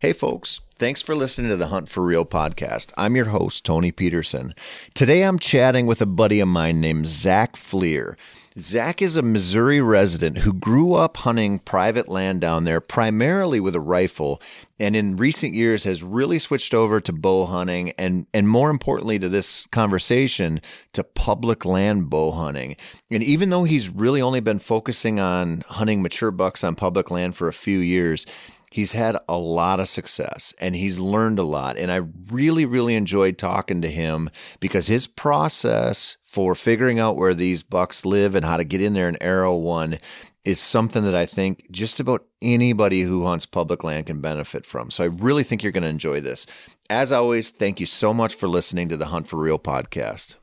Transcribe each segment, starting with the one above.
Hey, folks. Thanks for listening to the Hunt for Real podcast. I'm your host, Tony Peterson. Today I'm chatting with a buddy of mine named Zach Fleer. Zach is a Missouri resident who grew up hunting private land down there, primarily with a rifle, and in recent years has really switched over to bow hunting and, and more importantly to this conversation, to public land bow hunting. And even though he's really only been focusing on hunting mature bucks on public land for a few years, he's had a lot of success and he's learned a lot. And I really, really enjoyed talking to him because his process for figuring out where these bucks live and how to get in there and arrow one is something that I think just about anybody who hunts public land can benefit from. So I really think you're going to enjoy this. As always, thank you so much for listening to the Hunt for Real podcast.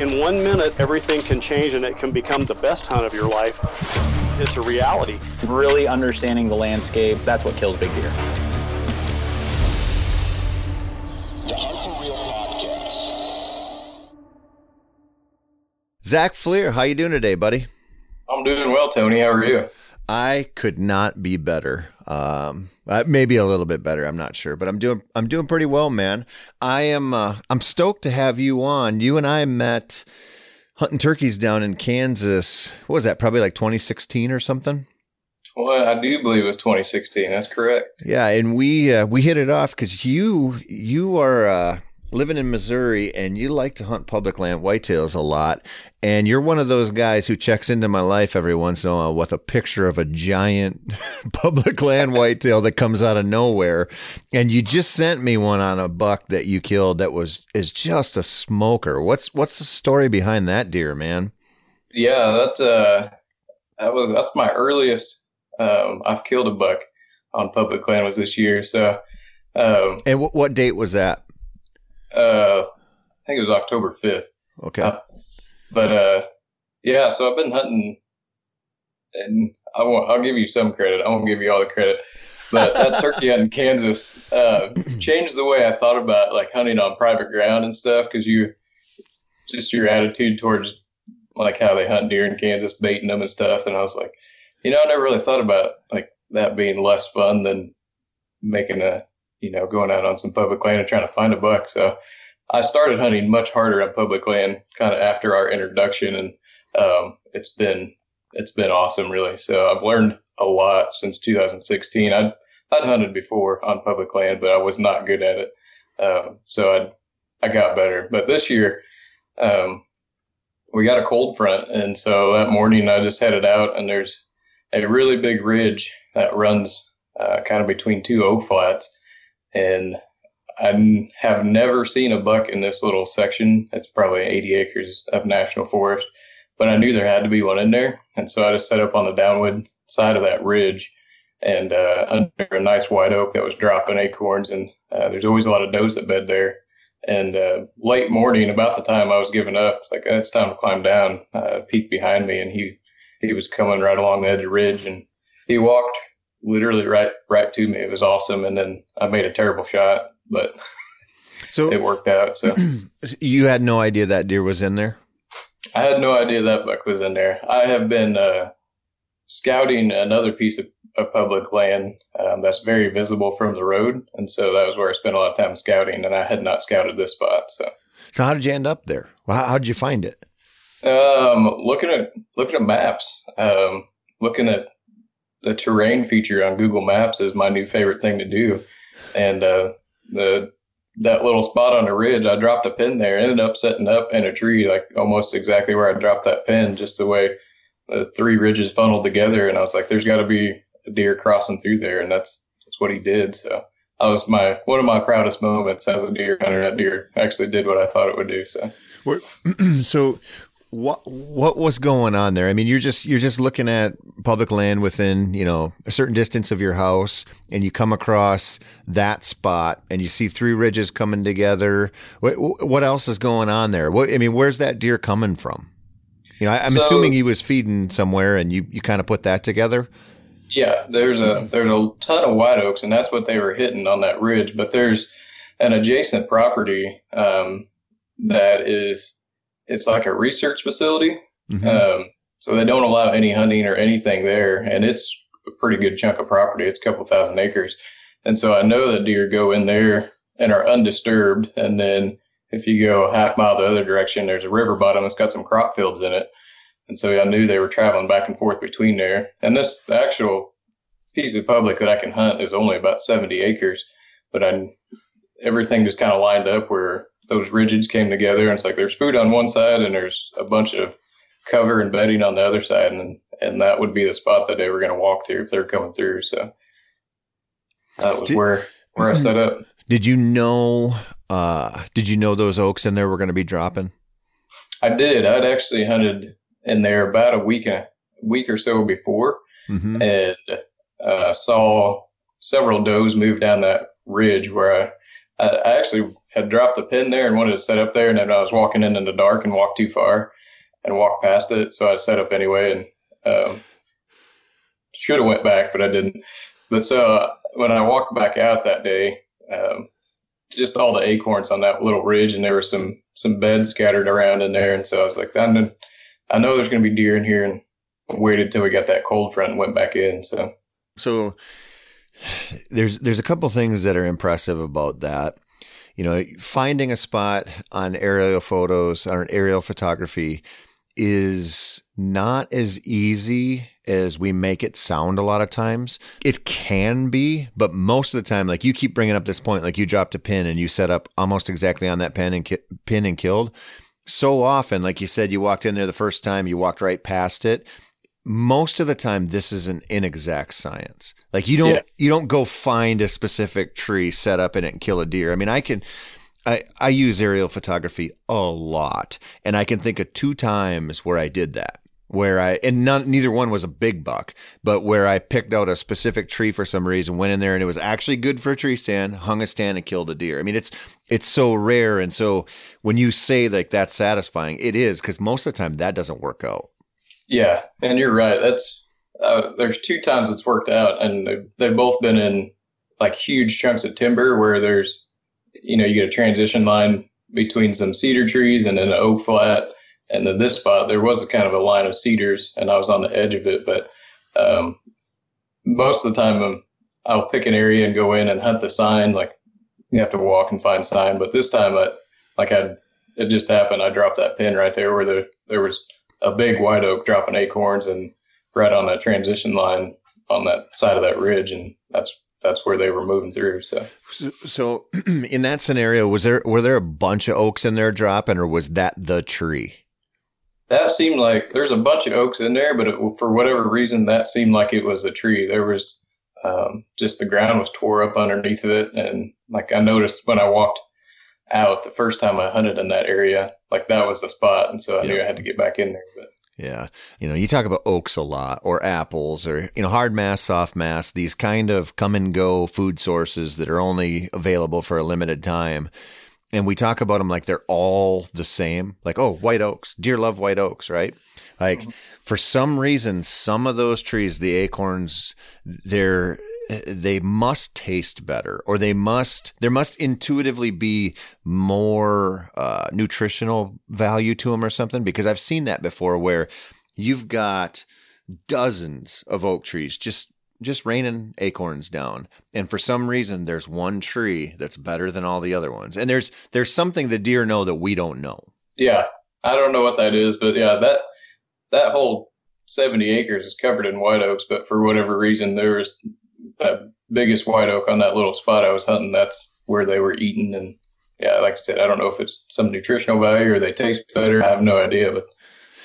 In one minute, everything can change and it can become the best hunt of your life it's a reality. Really understanding the landscape, that's what kills big deer. The Hunt for Real podcast. Zach Fleer, how you doing today, buddy? I'm doing well, Tony. How are you? I could not be better. Um, uh, maybe a little bit better. I'm not sure, but I'm doing I'm doing pretty well, man. I am uh, I'm stoked to have you on. You and I met hunting turkeys down in Kansas. What was that? Probably like 2016 or something. Well, I do believe it was 2016. That's correct. Yeah, and we uh, we hit it off because you you are uh, living in Missouri and you like to hunt public land whitetails a lot. And you're one of those guys who checks into my life every once in a while with a picture of a giant public land whitetail that comes out of nowhere. And you just sent me one on a buck that you killed that was is just a smoker. What's what's the story behind that deer, man? Yeah, that uh that was that's my earliest um I've killed a buck on public land was this year. So um And what what date was that? Uh, I think it was October 5th. Okay. Uh, but uh, yeah, so I've been hunting, and I won't. I'll give you some credit. I won't give you all the credit. But that turkey hunt in Kansas uh, changed the way I thought about like hunting on private ground and stuff because you just your attitude towards like how they hunt deer in Kansas, baiting them and stuff. And I was like, you know, I never really thought about like that being less fun than making a you know, going out on some public land and trying to find a buck. So I started hunting much harder on public land kind of after our introduction, and um, it's been it's been awesome, really. So I've learned a lot since 2016. I'd I'd hunted before on public land, but I was not good at it. Um, so I I got better. But this year, um, we got a cold front, and so that morning I just headed out, and there's a really big ridge that runs uh, kind of between two oak flats and I have never seen a buck in this little section. It's probably 80 acres of national forest, but I knew there had to be one in there, and so I just set up on the downwind side of that ridge, and uh, under a nice white oak that was dropping acorns, and uh, there's always a lot of does that bed there. And uh, late morning, about the time I was giving up, like it's time to climb down, uh, peeked behind me, and he he was coming right along the edge of the ridge, and he walked literally right right to me. It was awesome, and then I made a terrible shot, but so it worked out. So you had no idea that deer was in there. I had no idea that buck was in there. I have been uh, scouting another piece of, of public land um, that's very visible from the road, and so that was where I spent a lot of time scouting. And I had not scouted this spot. So, so how did you end up there? Well, how, did you find it? Um, looking at looking at maps, um, looking at the terrain feature on Google Maps is my new favorite thing to do. And uh, the that little spot on the ridge, I dropped a pin there, ended up setting up in a tree, like almost exactly where I dropped that pin, just the way the three ridges funneled together. And I was like, there's got to be a deer crossing through there, and that's that's what he did. So that was my one of my proudest moments as a deer hunter. That deer actually did what I thought it would do. So, so what what was going on there? I mean, you're just you're just looking at public land within you know a certain distance of your house, and you come across that spot, and you see three ridges coming together. What what else is going on there? What I mean, where's that deer coming from? You know, I, am so, assuming he was feeding somewhere, and you you kind of put that together. Yeah, there's a there's a ton of white oaks, and that's what they were hitting on that ridge. But there's an adjacent property um, that is it's like a research facility. Mm-hmm. Um, so they don't allow any hunting or anything there, and it's a pretty good chunk of property. It's a couple thousand acres. And so I know that deer go in there and are undisturbed. And then if you go a half mile the other direction, there's a river bottom that's got some crop fields in it. And so I knew they were traveling back and forth between there. And this the actual piece of public that I can hunt is only about 70 acres, but I everything just kind of lined up where those ridges came together. And it's like there's food on one side and there's a bunch of cover and bedding on the other side, and and that would be the spot that they were going to walk through if they're coming through. So that was Did, where where I set up. Did you know? Uh, did you know those oaks in there were going to be dropping? I did. I'd actually hunted in there about a week a week or so before, mm-hmm. and uh, saw several does move down that ridge where I, I actually had dropped the pin there and wanted to set up there, and then I was walking in in the dark and walked too far and walked past it, so I set up anyway and um, should have went back, but I didn't. But so uh, when I walked back out that day, um, just all the acorns on that little ridge, and there were some some beds scattered around in there, and so I was like, I know, I know there's going to be deer in here, and waited till we got that cold front and went back in. So, so there's there's a couple things that are impressive about that. You know, finding a spot on aerial photos or aerial photography is not as easy as we make it sound a lot of times. It can be, but most of the time, like you keep bringing up this point, like you dropped a pin and you set up almost exactly on that pin and ki- pin and killed. So often, like you said, you walked in there the first time, you walked right past it. Most of the time, this is an inexact science. Like you don't yeah. you don't go find a specific tree, set up in it, and kill a deer. I mean, I can I, I use aerial photography a lot, and I can think of two times where I did that. Where I and none, neither one was a big buck, but where I picked out a specific tree for some reason, went in there and it was actually good for a tree stand, hung a stand and killed a deer. I mean, it's it's so rare, and so when you say like that's satisfying, it is because most of the time that doesn't work out. Yeah, and you're right. That's uh, there's two times it's worked out, and they've both been in like huge chunks of timber where there's you know, you get a transition line between some cedar trees and then an oak flat. And then this spot, there was a kind of a line of cedars, and I was on the edge of it. But um, most of the time, I'm, um, I'll pick an area and go in and hunt the sign. Like you have to walk and find sign. But this time, I, like I, it just happened. I dropped that pin right there where there there was a big white oak dropping acorns, and right on that transition line on that side of that ridge, and that's that's where they were moving through. So, so, so in that scenario, was there were there a bunch of oaks in there dropping, or was that the tree? That seemed like there's a bunch of oaks in there, but it, for whatever reason, that seemed like it was the tree. There was um, just the ground was tore up underneath of it, and like I noticed when I walked out the first time I hunted in that area, like that was the spot, and so I yep. knew I had to get back in there. But yeah. You know, you talk about oaks a lot or apples or, you know, hard mass, soft mass, these kind of come and go food sources that are only available for a limited time. And we talk about them like they're all the same. Like, oh, white oaks, deer love white oaks, right? Like, mm-hmm. for some reason, some of those trees, the acorns, they're, they must taste better or they must there must intuitively be more uh, nutritional value to them or something because i've seen that before where you've got dozens of oak trees just just raining acorns down and for some reason there's one tree that's better than all the other ones and there's there's something the deer know that we don't know. Yeah i don't know what that is but yeah that that whole 70 acres is covered in white oaks but for whatever reason there was that biggest white oak on that little spot I was hunting, that's where they were eating. And yeah, like I said, I don't know if it's some nutritional value or they taste better. I have no idea, but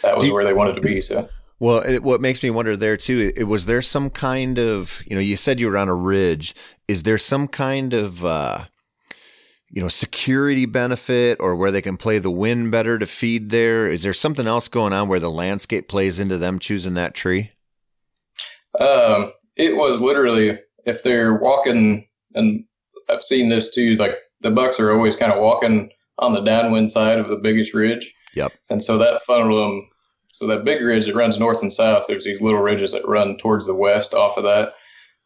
that was you, where they wanted to be. So. Well, it, what makes me wonder there too, it, was there some kind of, you know, you said you were on a ridge. Is there some kind of, uh, you know, security benefit or where they can play the wind better to feed there? Is there something else going on where the landscape plays into them choosing that tree? Um, it was literally if they're walking, and I've seen this too. Like the bucks are always kind of walking on the downwind side of the biggest ridge. Yep. And so that funneled them. So that big ridge that runs north and south, there's these little ridges that run towards the west off of that,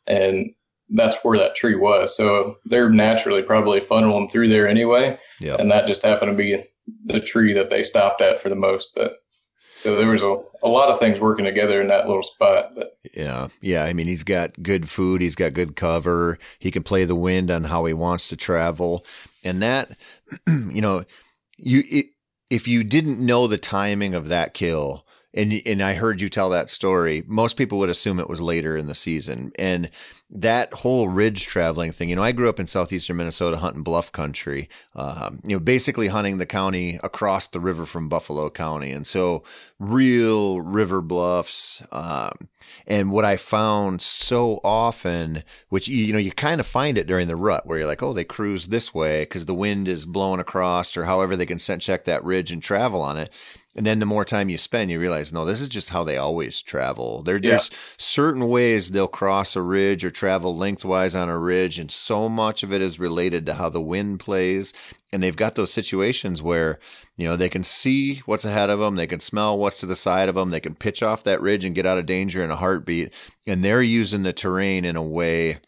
and that's where that tree was. So they're naturally probably funneling through there anyway. Yep. And that just happened to be the tree that they stopped at for the most. But So there was a, a lot of things working together in that little spot. But yeah, yeah. I mean, he's got good food. He's got good cover. He can play the wind on how he wants to travel, and that, you know, you it, if you didn't know the timing of that kill, and and I heard you tell that story, most people would assume it was later in the season, and that whole ridge traveling thing. You know, I grew up in southeastern Minnesota hunting bluff country, um, you know, basically hunting the county across the river from Buffalo County. And so real river bluffs. Um, and what I found so often, which, you, know, you kind of find it during the rut where you're like, oh, they cruise this way because the wind is blowing across or however they can scent check that ridge and travel on it. And then the more time you spend, you realize, no, this is just how they always travel. There, yeah. There's certain ways they'll cross a ridge or travel lengthwise on a ridge. And so much of it is related to how the wind plays. And they've got those situations where, you know, they can see what's ahead of them. They can smell what's to the side of them. They can pitch off that ridge and get out of danger in a heartbeat. And they're using the terrain in a way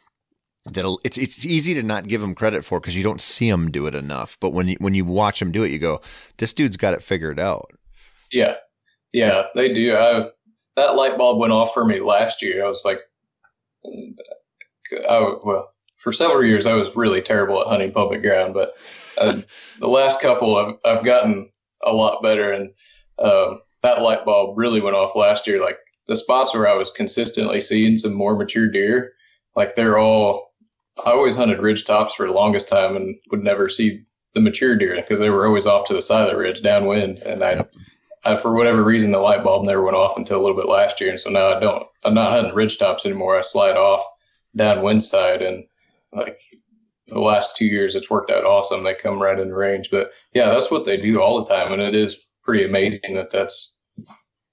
that it's it's easy to not give them credit for because you don't see them do it enough. But when you when you watch them do it, you go, "This dude's got it figured out." Yeah, yeah, they do. I, that light bulb went off for me last year. I was like, I, well, for several years I was really terrible at hunting public ground, but uh, the last couple I've, I've gotten a lot better, and um, that light bulb really went off last year. Like the spots where I was consistently seeing some more mature deer, like they're all. I always hunted ridge tops for the longest time and would never see the mature deer because they were always off to the side of the ridge downwind, and I. Yep I, for whatever reason, the light bulb never went off until a little bit last year, and so now I don't. I'm not hunting ridge tops anymore. I slide off downwind side, and like the last two years, it's worked out awesome. They come right in range, but yeah, that's what they do all the time, and it is pretty amazing that that's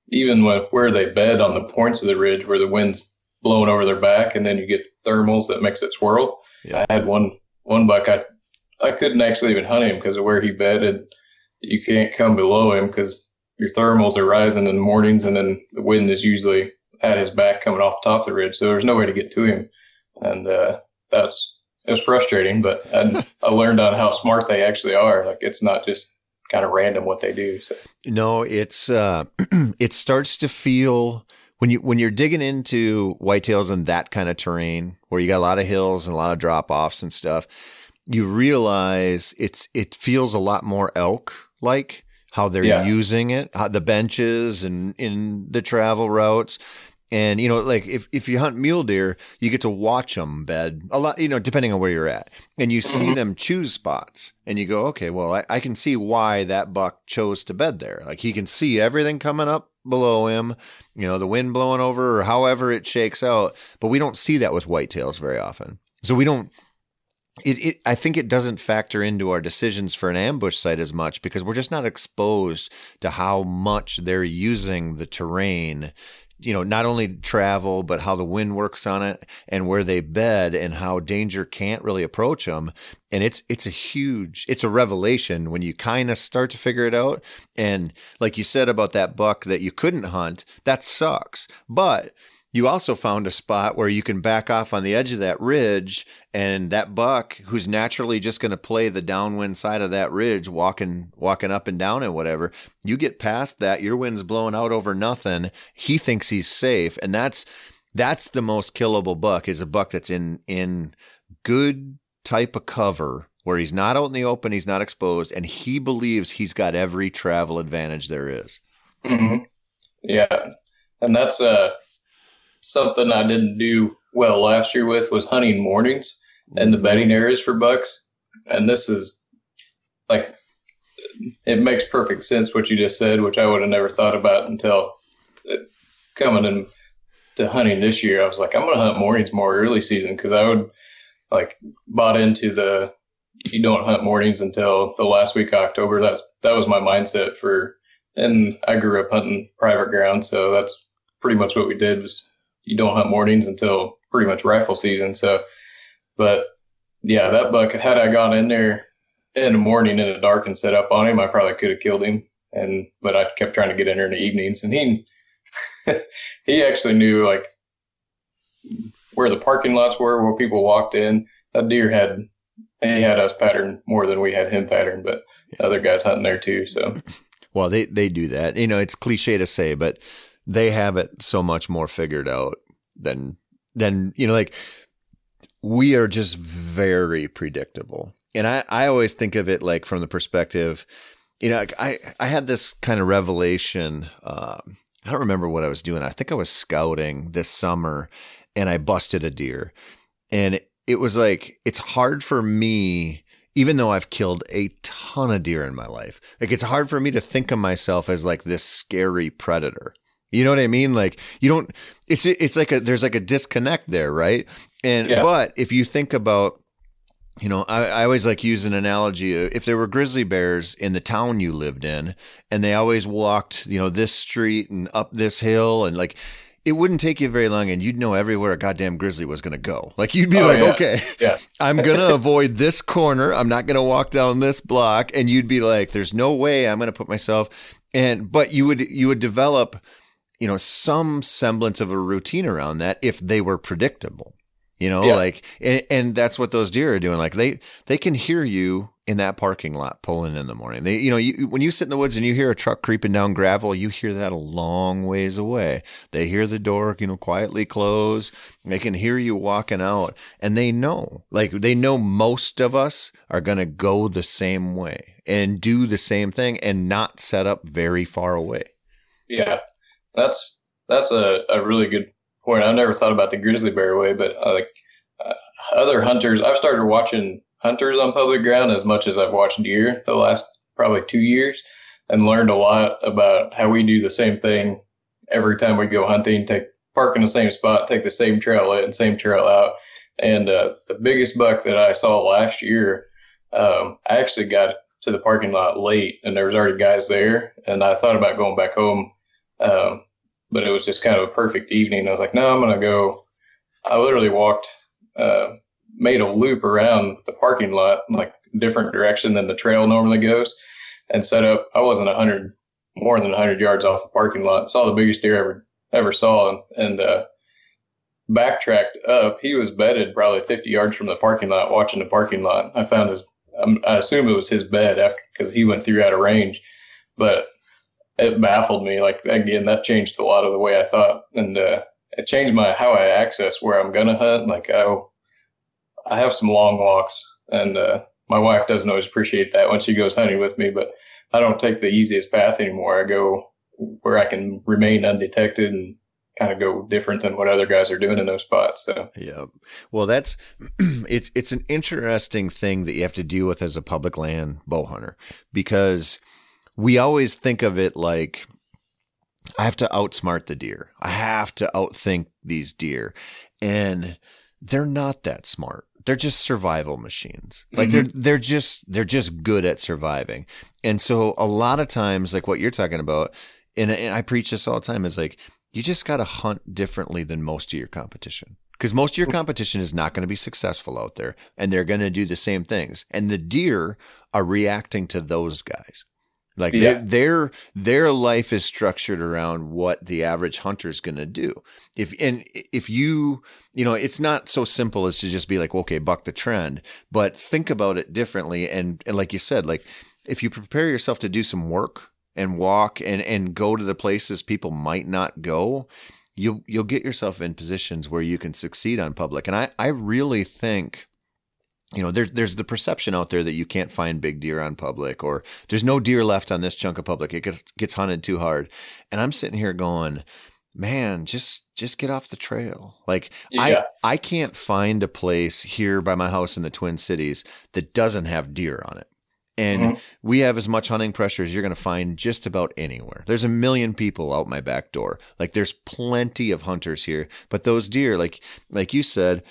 even when, where they bed on the points of the ridge where the wind's blowing over their back, and then you get thermals that makes it swirl. Yeah. I had one one buck I I couldn't actually even hunt him because of where he bedded. You can't come below him because your thermals are rising in the mornings, and then the wind is usually at his back coming off the top of the ridge. So there's no way to get to him, and uh, that's it's frustrating. But I, I learned on how smart they actually are. Like it's not just kind of random what they do. So no, it's uh, it starts to feel when you when you're digging into whitetails and that kind of terrain where you got a lot of hills and a lot of drop offs and stuff, you realize it's it feels a lot more elk like how they're yeah. using it, how the benches and in the travel routes. And, you know, like if, if you hunt mule deer, you get to watch them bed a lot, you know, depending on where you're at. And you see mm-hmm. them choose spots and you go, okay, well, I, I can see why that buck chose to bed there. Like he can see everything coming up below him, you know, the wind blowing over or however it shakes out. But we don't see that with whitetails very often. So we don't, it, it, I think it doesn't factor into our decisions for an ambush site as much because we're just not exposed to how much they're using the terrain you know not only travel but how the wind works on it and where they bed and how danger can't really approach them and it's it's a huge it's a revelation when you kind of start to figure it out. And like you said about that buck that you couldn't hunt that sucks. But you also found a spot where you can back off on the edge of that ridge and that buck who's naturally just going to play the downwind side of that ridge walking walking up and down and whatever you get past that your wind's blowing out over nothing he thinks he's safe and that's that's the most killable buck is a buck that's in in good type of cover where he's not out in the open he's not exposed and he believes he's got every travel advantage there is. Mm-hmm. yeah and that's uh something I didn't do well last year with was hunting mornings and the bedding areas for bucks. And this is like it makes perfect sense what you just said, which I would have never thought about until coming in to hunting this year. I was like, I'm going to hunt mornings more early season because I would like bought into the you don't hunt mornings until the last week of October. That's that was my mindset for, and I grew up hunting private ground, so that's pretty much what we did was you don't hunt mornings until pretty much rifle season. So, but yeah, that buck, had I gone in there in the morning in the dark and set up on him, I probably could have killed him. And, but I kept trying to get in there in the evenings and he, he actually knew like where the parking lots were, where people walked in. That deer had, he had us patterned more than we had him patterned, but other guys hunting there too. So, Well, they they do that. You know, it's cliche to say, but they have it so much more figured out than than you know, like we are just very predictable. And I I always think of it like from the perspective, you know, I I had this kind of revelation. Uh, I don't remember what I was doing. I think I was scouting this summer, and I busted a deer, and it was like it's hard for me even though I've killed a ton of deer in my life, like it's hard for me to think of myself as like this scary predator. You know what I mean? Like you don't, it's, it's like a, there's like a disconnect there, right? And, yeah. but if you think about, you know, I, I always like use an analogy. Uh, if there were grizzly bears in the town you lived in and they always walked, you know, this street and up this hill and like, it wouldn't take you very long and you'd know everywhere a goddamn grizzly was going to go. Like you'd be oh, like, yeah. okay, yeah. I'm going to avoid this corner. I'm not going to walk down this block. And you'd be like, there's no way I'm going to put myself. And, but you would, you would develop, you know, some semblance of a routine around that if they were predictable, you know, yeah. like, and, and that's what those deer are doing. Like they, they can hear you in that parking lot pulling in the morning. They, you know, you, when you sit in the woods and you hear a truck creeping down gravel, you hear that a long ways away. They hear the door, you know, quietly close. They can hear you walking out and they know, like they know most of us are going to go the same way and do the same thing and not set up very far away. Yeah. That's, that's a, a really good point. I never thought about the grizzly bear way, but uh, like uh, other hunters, I've started watching hunters on public ground as much as I've watched deer the last probably two years and learned a lot about how we do the same thing every time we go hunting, take park in the same spot, take the same trail in, same trail out. And uh, the biggest buck that I saw last year, um, I actually got to the parking lot late and there was already guys there. And I thought about going back home. Um, but it was just kind of a perfect evening. I was like, no, I'm going to go. I literally walked uh, made a loop around the parking lot, like different direction than the trail normally goes, and set up. I wasn't hundred more than hundred yards off the parking lot. Saw the biggest deer ever ever saw, and, and uh, backtracked up. He was bedded probably 50 yards from the parking lot, watching the parking lot. I found his. Um, I assume it was his bed after because he went through out of range, but it baffled me. Like again, that changed a lot of the way I thought, and uh, it changed my how I access where I'm gonna hunt. Like I I have some long walks, and uh, my wife doesn't always appreciate that when she goes hunting with me. But I don't take the easiest path anymore. I go where I can remain undetected and kind of go different than what other guys are doing in those spots. So yeah, well, that's it's it's an interesting thing that you have to deal with as a public land bow hunter because we always think of it like I have to outsmart the deer. I have to outthink these deer, and they're not that smart they're just survival machines. Like mm-hmm. they're they're just they're just good at surviving. And so a lot of times, like what you're talking about, and, and I preach this all the time, is like you just got to hunt differently than most of your competition. Because most of your competition is not going to be successful out there, and they're going to do the same things. And the deer are reacting to those guys. Like yeah. their their life is structured around what the average hunter is going to do. If and if you you know it's not so simple as to just be like okay buck the trend, but think about it differently. And and like you said, like if you prepare yourself to do some work and walk and and go to the places people might not go, you'll you'll get yourself in positions where you can succeed on public. And I I really think you know, there's there's the perception out there that you can't find big deer on public, or there's no deer left on this chunk of public. It gets, gets hunted too hard, and I'm sitting here going, man, just just get off the trail. Like yeah. I I can't find a place here by my house in the Twin Cities that doesn't have deer on it. And mm-hmm. we have as much hunting pressure as you're going to find just about anywhere. There's a million people out my back door. Like there's plenty of hunters here, but those deer, like like you said,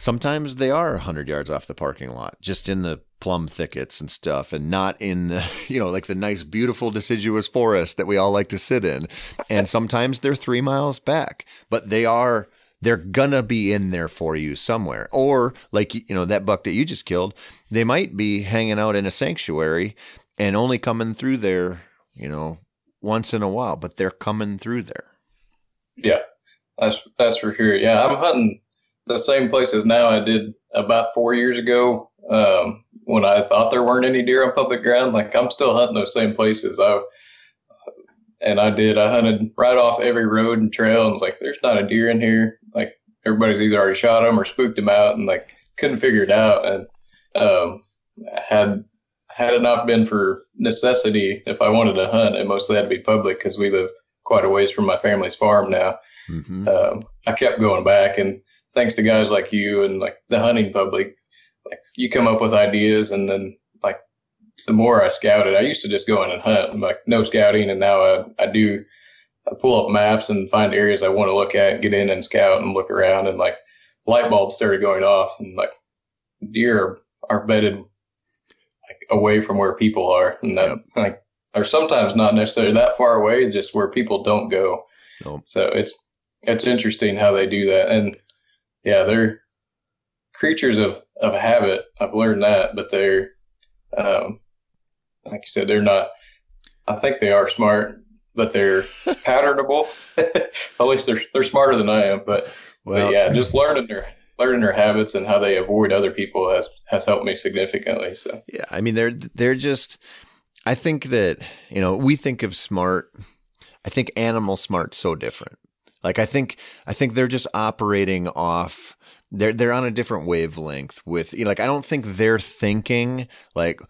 sometimes they are 100 yards off the parking lot, just in the plum thickets and stuff, and not in, the, you know, like the nice, beautiful deciduous forest that we all like to sit in. And sometimes they're three miles back, but they are, they're gonna be in there for you somewhere. Or like, you know, that buck that you just killed, they might be hanging out in a sanctuary and only coming through there, you know, once in a while, but they're coming through there. Yeah, that's that's for sure. Yeah, I'm hunting the same places now I did about four years ago um, when I thought there weren't any deer on public ground. Like I'm still hunting those same places. I and I did. I hunted right off every road and trail, and was like, "There's not a deer in here." Like everybody's either already shot them or spooked them out, and like couldn't figure it out. And um, had had it not been for necessity, if I wanted to hunt, it mostly had to be public because we live quite a ways from my family's farm now. Mm-hmm. Um, I kept going back, and thanks to guys like you and like the hunting public, like you come up with ideas, and then like the more I scouted, I used to just go in and hunt, I'm like no scouting, and now I, I do. I pull up maps and find areas I want to look at, get in and scout and look around, and like light bulbs started going off, and like deer are, are bedded like away from where people are, and that yep. like are sometimes not necessarily that far away, just where people don't go. Nope. So it's it's interesting how they do that, and yeah, they're creatures of of habit. I've learned that, but they're um, like you said, they're not. I think they are smart, but they're patternable. At least they're they're smarter than I am. But, well, but yeah, just learning their learning their habits and how they avoid other people has has helped me significantly. So yeah, I mean they're they're just. I think that you know we think of smart. I think animal smart so different. Like I think I think they're just operating off they're they're on a different wavelength with you know, like I don't think they're thinking like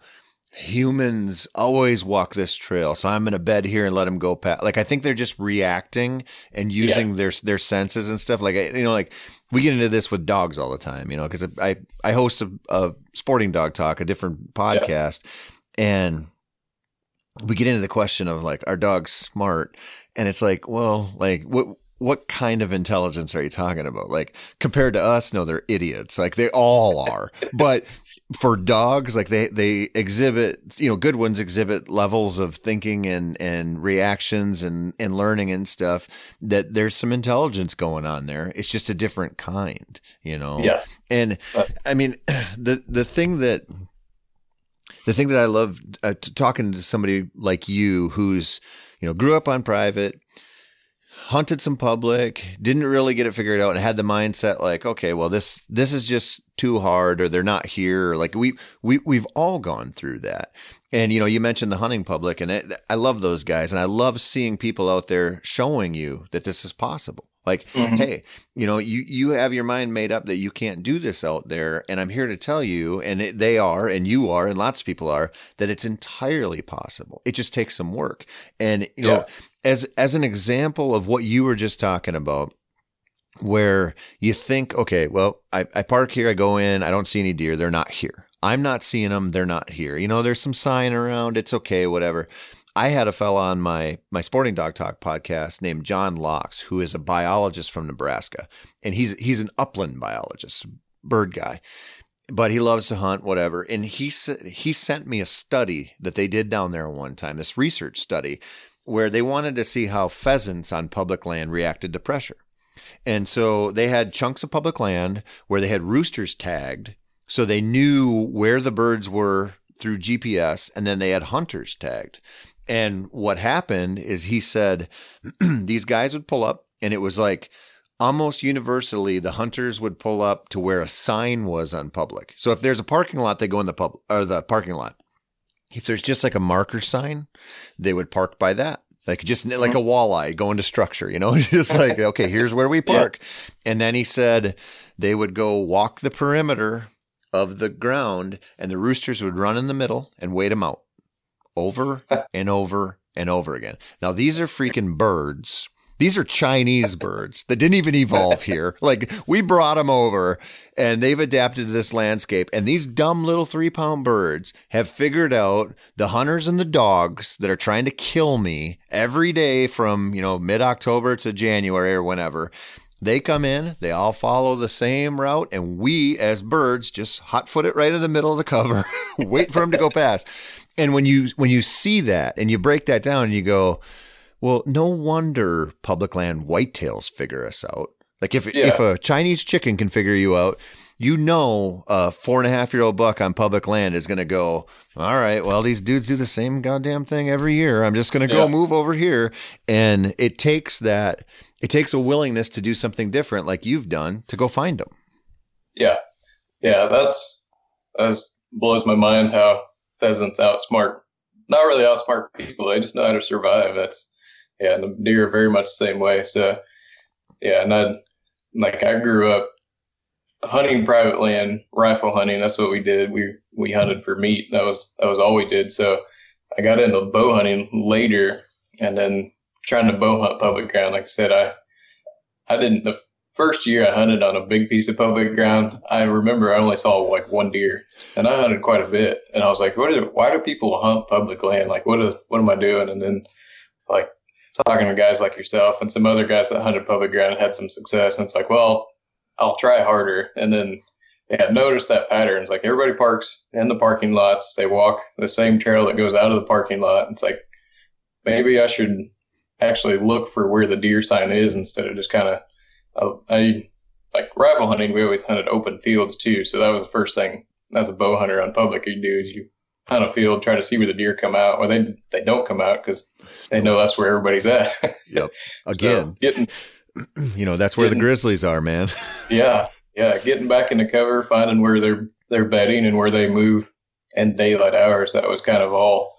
humans always walk this trail so i'm going to bed here and let them go past like i think they're just reacting and using yeah. their their senses and stuff like you know like we get into this with dogs all the time you know because i i host a, a, sporting dog talk a different podcast yeah. and we get into the question of like are dogs smart and it's like well like what what kind of intelligence are you talking about? Like compared to us, no, they're idiots. Like they all are. but for dogs, like they they exhibit, you know, good ones exhibit levels of thinking and and reactions and and learning and stuff that there's some intelligence going on there. It's just a different kind, you know. Yes. And I mean, the the thing that the thing that I love uh, talking to somebody like you who's you know grew up on private hunted some public, didn't really get it figured out, and had the mindset like, okay, well this this is just too hard, or they're not here. Like we we we've all gone through that. And you know, you mentioned the hunting public, and it, I love those guys, and I love seeing people out there showing you that this is possible. Like, mm-hmm. hey, you know, you you have your mind made up that you can't do this out there, and I'm here to tell you, and it, they are, and you are, and lots of people are, that it's entirely possible. It just takes some work, and you know, as as an example of what you were just talking about, where you think, okay, well, I, I park here, I go in, I don't see any deer, they're not here. I'm not seeing them, they're not here. You know, there's some sign around, it's okay, whatever. I had a fella on my my Sporting Dog Talk podcast named John Laux, who is a biologist from Nebraska, and he's he's an upland biologist, bird guy, but he loves to hunt, whatever. And he he sent me a study that they did down there one time, this research study, where they wanted to see how pheasants on public land reacted to pressure. And so they had chunks of public land where they had roosters tagged, so they knew where the birds were through GPS, and then they had hunters tagged. And what happened is he said these guys would pull up, and it was like almost universally the hunters would pull up to where a sign was on public. So if there's a parking lot, they go in the pub or the parking lot. If there's just like a marker sign, they would park by that. Like just like a mm-hmm. walleye going to structure, you know, just like, okay, here's where we park. Yeah. And then he said they would go walk the perimeter of the ground and the roosters would run in the middle and wait them out over and over and over again. Now, these are freaking birds. These are Chinese birds that didn't even evolve here. Like we brought them over and they've adapted to this landscape. And these dumb little three pound birds have figured out the hunters and the dogs that are trying to kill me every day from, you know, mid October to January or whenever. They come in, they all follow the same route, and we as birds just hot foot it right in the middle of the cover, wait for them to go past. And when you when you see that and you break that down and you go, well, no wonder public land whitetails figure us out. Like if yeah. if a Chinese chicken can figure you out, you know a four and a half year old buck on public land is going to go, all right, well, these dudes do the same goddamn thing every year. I'm just going to go yeah. move over here. And it takes that, it takes a willingness to do something different like you've done to go find them. Yeah. Yeah. That's, that blows my mind how pheasants outsmart, not really outsmart people. They just know how to survive. That's yeah, and the deer are very much the same way. So yeah, and I like I grew up hunting private land, rifle hunting. That's what we did. We we hunted for meat. That was that was all we did. So I got into bow hunting later, and then trying to bow hunt public ground. Like I said, I I didn't the first year I hunted on a big piece of public ground. I remember I only saw like one deer, and I hunted quite a bit. And I was like, "What? Is, why do people hunt public land? Like, what? Is, what am I doing?" And then like talking to guys like yourself and some other guys that hunted public ground and had some success. And it's like, well, I'll try harder. And then yeah, notice that pattern. It's like everybody parks in the parking lots. They walk the same trail that goes out of the parking lot. It's like maybe I should actually look for where the deer sign is instead of just kind of uh, I like rifle hunting. We always hunted open fields too, so that was the first thing as a bow hunter on public you do is you hunt a field, try to see where the deer come out, or they they don't come out because they know that's where everybody's at. yep. Again, so getting you know that's where getting, the grizzlies are, man. yeah, yeah. Getting back into cover, finding where they're they're bedding and where they move in daylight hours. That was kind of all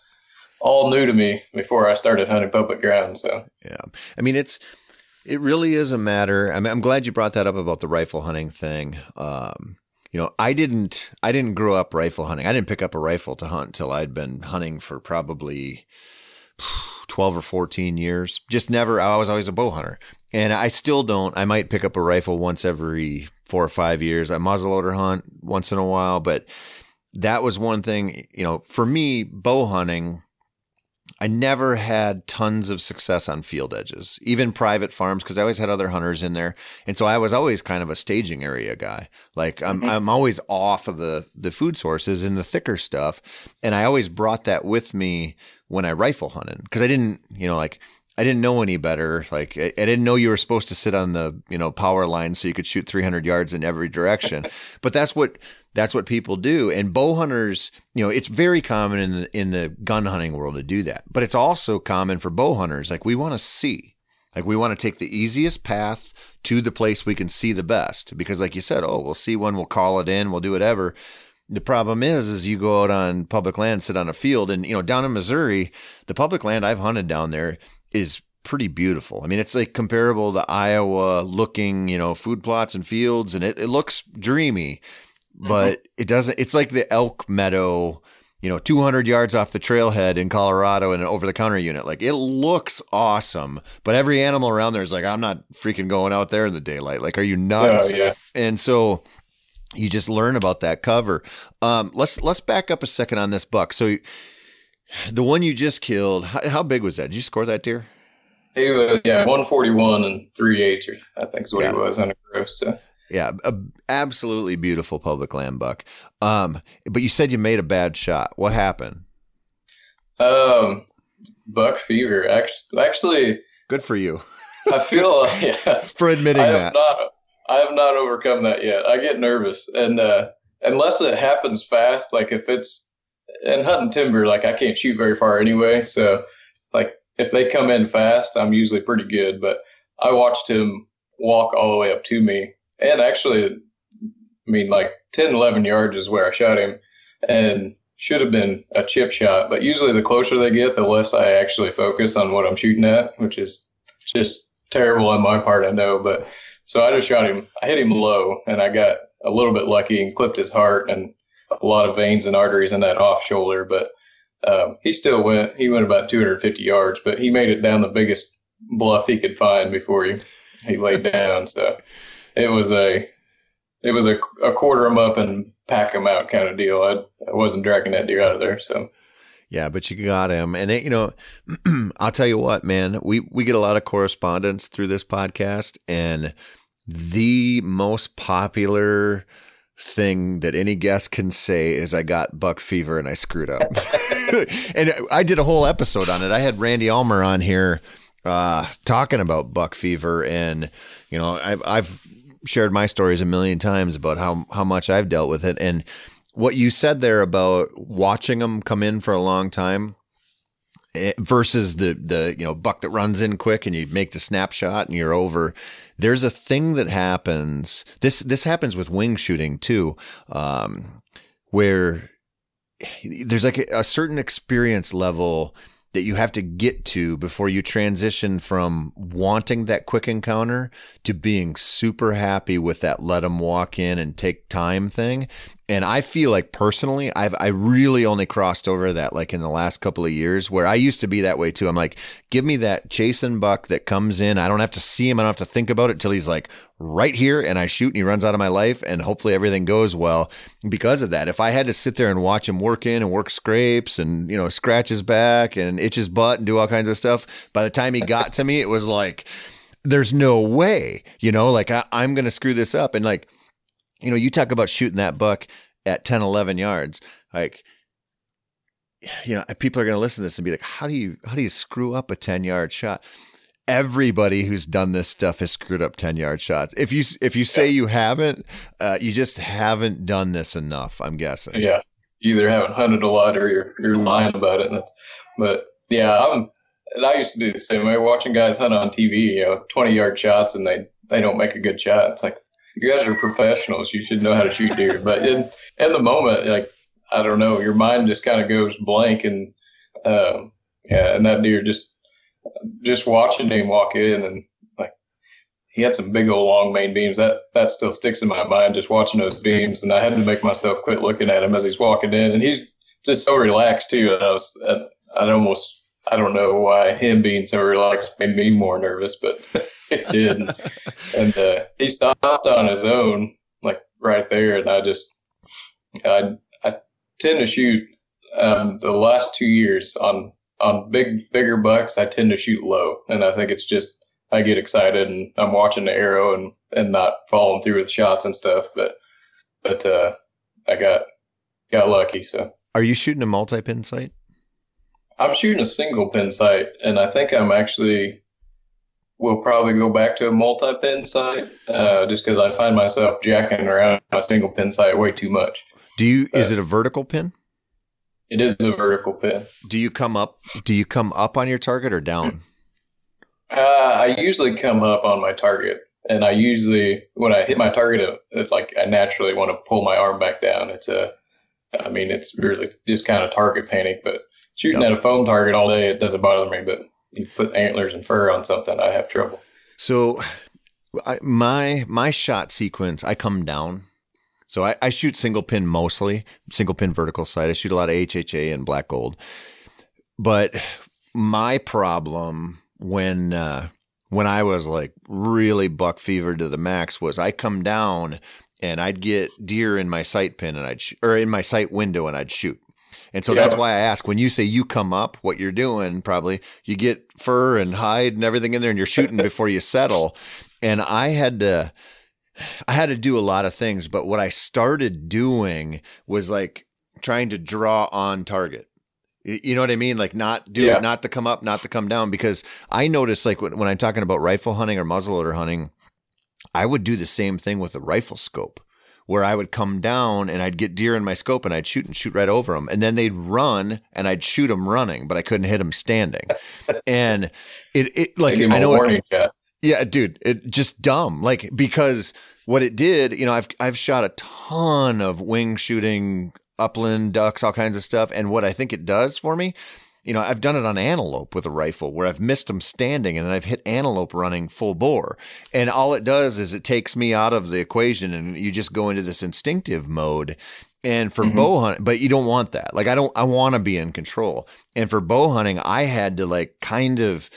all new to me before I started hunting public ground. So yeah, I mean it's it really is a matter. I mean, I'm glad you brought that up about the rifle hunting thing. Um, you know, I didn't I didn't grow up rifle hunting. I didn't pick up a rifle to hunt until I'd been hunting for probably 12 or 14 years. Just never I was always a bow hunter. And I still don't. I might pick up a rifle once every 4 or 5 years. I muzzleloader hunt once in a while, but that was one thing, you know, for me bow hunting I never had tons of success on field edges, even private farms, because I always had other hunters in there, and so I was always kind of a staging area guy. Like I'm, mm-hmm. I'm always off of the the food sources and the thicker stuff, and I always brought that with me when I rifle hunted because I didn't, you know, like I didn't know any better. Like I, I, didn't know you were supposed to sit on the you know power line so you could shoot 300 yards in every direction. but that's what that's what people do. And bow hunters, you know, it's very common in the in the gun hunting world to do that. But it's also common for bow hunters. Like we want to see. Like we want to take the easiest path to the place we can see the best. Because like you said, oh, we'll see one, we'll call it in, we'll do whatever. The problem is, is you go out on public land, sit on a field, and you know, down in Missouri, the public land I've hunted down there is pretty beautiful. I mean, it's like comparable to Iowa looking, you know, food plots and fields, and it, it looks dreamy. Mm-hmm. but mm-hmm. it doesn't. It's like the elk meadow, you know, 200 yards off the trailhead in Colorado in an over the counter unit. Like it looks awesome, but every animal around there is like, I'm not freaking going out there in the daylight. Like, are you nuts? Oh, yeah. And so you just learn about that cover. Um, let's let's back up a second on this buck. So the one you just killed, how, how big was that? Did you score that deer? He was yeah, 141 and three eighths, I think is what yeah. he was on a gross. So. Yeah, a absolutely beautiful public land buck. Um, but you said you made a bad shot. What happened? Um, buck fever. Actually, actually, good for you. I feel yeah for admitting I that. Not, I have not overcome that yet. I get nervous, and uh, unless it happens fast, like if it's in hunting timber, like I can't shoot very far anyway. So, like if they come in fast, I'm usually pretty good. But I watched him walk all the way up to me and actually, I mean, like 10, 11 yards is where I shot him, and should have been a chip shot. But usually, the closer they get, the less I actually focus on what I'm shooting at, which is just terrible on my part, I know. But so I just shot him. I hit him low, and I got a little bit lucky and clipped his heart and a lot of veins and arteries in that off shoulder. But um, he still went. He went about 250 yards, but he made it down the biggest bluff he could find before he he laid down. So it was a it was a, a quarter them up and pack them out kind of deal. I, I wasn't dragging that deer out of there. So yeah, but you got him, and it, you know, I'll tell you what, man. We we get a lot of correspondence through this podcast, and the most popular thing that any guest can say is I got buck fever and I screwed up. and I did a whole episode on it. I had Randy Ulmer on here uh, talking about buck fever and you know, I've, I've shared my stories a million times about how how much I've dealt with it, and what you said there about watching them come in for a long time versus the the you know buck that runs in quick and you make the snapshot and you're over. There's a thing that happens. This this happens with wing shooting too. Um, where there's like a, a certain experience level that you have to get to before you transition from wanting that quick encounter to being super happy with that let them walk in and take time thing. And I feel like personally, I've I really only crossed over that like in the last couple of years where I used to be that way too. I'm like, give me that chasing buck that comes in. I don't have to see him. I don't have to think about it till he's like right here and I shoot and he runs out of my life and hopefully everything goes well because of that. If I had to sit there and watch him work in and work scrapes and, you know, scratch his back and itch his butt and do all kinds of stuff, by the time he got to me, it was like, there's no way, you know, like I, I'm going to screw this up. And like, you know, you talk about shooting that buck at 10, 11 yards, like, you know, people are going to listen to this and be like, how do you, how do you screw up a 10 yard shot? everybody who's done this stuff has screwed up 10 yard shots. If you if you say you haven't, uh, you just haven't done this enough, I'm guessing. Yeah. You either haven't hunted a lot or you're you're lying about it. But yeah, I'm and I used to do the same way watching guys hunt on TV, you know, 20 yard shots and they they don't make a good shot. It's like you guys are professionals. You should know how to shoot deer. But in in the moment, like I don't know, your mind just kind of goes blank and um, yeah, and that deer just just watching him walk in and like he had some big old long main beams that that still sticks in my mind just watching those beams and I had to make myself quit looking at him as he's walking in and he's just so relaxed too and I was I almost I don't know why him being so relaxed made me more nervous but it did and, and uh, he stopped on his own like right there and I just I I tend to shoot um, the last two years on on big bigger bucks, I tend to shoot low, and I think it's just I get excited and I'm watching the arrow and and not following through with shots and stuff. But but uh, I got got lucky. So are you shooting a multi pin sight? I'm shooting a single pin sight, and I think I'm actually will probably go back to a multi pin sight uh, just because I find myself jacking around my single pin sight way too much. Do you? Is it a vertical pin? It is a vertical pin. Do you come up? Do you come up on your target or down? Uh, I usually come up on my target, and I usually when I hit my target, it, like I naturally want to pull my arm back down. It's a, I mean, it's really just kind of target panic. But shooting yep. at a foam target all day, it doesn't bother me. But you put antlers and fur on something, I have trouble. So, I, my my shot sequence, I come down so I, I, shoot single pin mostly, single pin vertical sight. I shoot a lot of HHA and black gold. But my problem when uh, when I was like really buck fever to the max was I come down and I'd get deer in my sight pin and I'd sh- or in my sight window and I'd shoot. And so yeah. that's why I ask when you say you come up, what you're doing probably you get fur and hide and everything in there and you're shooting before you settle. And I had to I had to do a lot of things, but what I started doing was like trying to draw on target. You know what I mean? Like not do yeah. not to come up, not to come down. Because I noticed, like when, when I'm talking about rifle hunting or muzzleloader hunting, I would do the same thing with a rifle scope, where I would come down and I'd get deer in my scope and I'd shoot and shoot right over them, and then they'd run and I'd shoot them running, but I couldn't hit them standing. and it it like I know it, yeah, dude, it just dumb. Like because what it did, you know, I've I've shot a ton of wing shooting, upland ducks, all kinds of stuff, and what I think it does for me, you know, I've done it on antelope with a rifle where I've missed them standing and then I've hit antelope running full bore. And all it does is it takes me out of the equation and you just go into this instinctive mode. And for mm-hmm. bow hunting, but you don't want that. Like I don't I want to be in control. And for bow hunting, I had to like kind of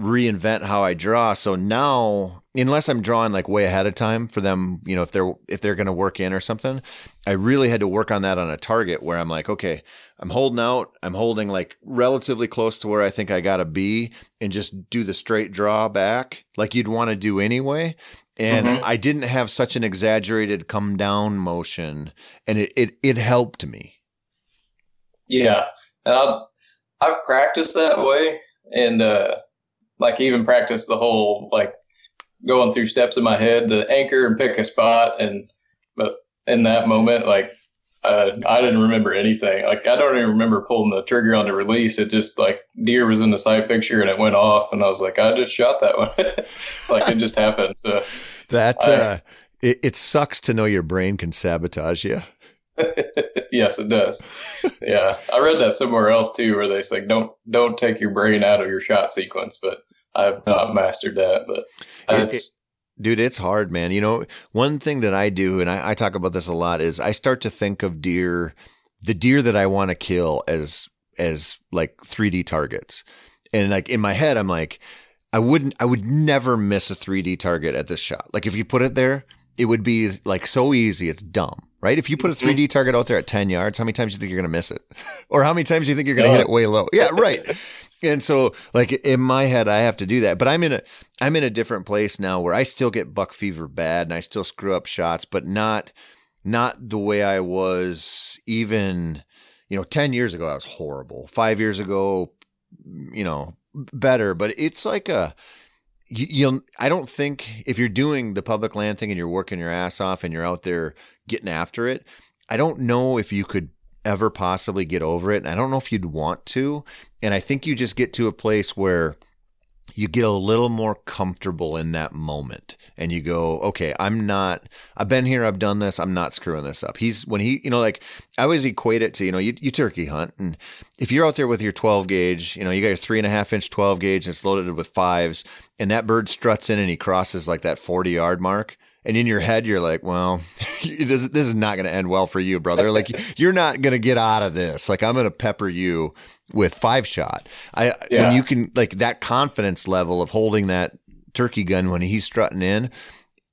reinvent how I draw. So now, unless I'm drawing like way ahead of time for them, you know, if they're if they're going to work in or something, I really had to work on that on a target where I'm like, okay, I'm holding out, I'm holding like relatively close to where I think I got to be and just do the straight draw back like you'd want to do anyway. And mm-hmm. I didn't have such an exaggerated come down motion and it it, it helped me. Yeah. I've, I've practiced that way and uh like even practice the whole like going through steps in my head, to anchor and pick a spot. And but in that moment, like uh, I didn't remember anything. Like I don't even remember pulling the trigger on the release. It just like deer was in the sight picture and it went off, and I was like, I just shot that one. like it just happened. So that I, uh, it, it sucks to know your brain can sabotage you. yes, it does. Yeah, I read that somewhere else too, where they say don't don't take your brain out of your shot sequence, but I've not mastered that. But it, it, dude, it's hard, man. You know, one thing that I do, and I, I talk about this a lot, is I start to think of deer, the deer that I want to kill as as like 3D targets, and like in my head, I'm like. I wouldn't, I would never miss a 3D target at this shot. Like if you put it there, it would be like so easy. It's dumb, right? If you put a 3D mm-hmm. target out there at 10 yards, how many times do you think you're going to miss it? or how many times do you think you're going to hit it way low? Yeah, right. and so like in my head, I have to do that, but I'm in a, I'm in a different place now where I still get buck fever bad and I still screw up shots, but not, not the way I was even, you know, 10 years ago, I was horrible. Five years ago, you know, better, but it's like a, you, will I don't think if you're doing the public land thing and you're working your ass off and you're out there getting after it, I don't know if you could ever possibly get over it. And I don't know if you'd want to. And I think you just get to a place where you get a little more comfortable in that moment and you go, okay, I'm not, I've been here, I've done this, I'm not screwing this up. He's, when he, you know, like I always equate it to, you know, you, you turkey hunt and if you're out there with your 12 gauge, you know, you got your three and a half inch 12 gauge and it's loaded with fives and that bird struts in and he crosses like that 40 yard mark and in your head you're like well this, this is not going to end well for you brother. Like you're not going to get out of this. Like i'm going to pepper you with five shot. I yeah. when you can like that confidence level of holding that turkey gun when he's strutting in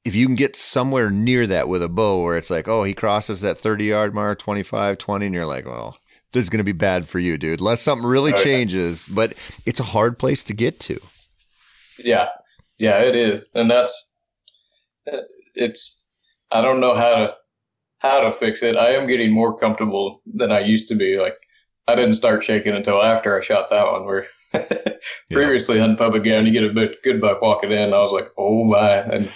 if you can get somewhere near that with a bow where it's like oh he crosses that 30 yard mark 25 20 and you're like well this is going to be bad for you dude. Unless something really okay. changes but it's a hard place to get to. Yeah. Yeah it is. And that's it's I don't know how to how to fix it. I am getting more comfortable than I used to be. Like I didn't start shaking until after I shot that one. Where previously hunting public ground, you get a bit good buck walking in. I was like, oh my! And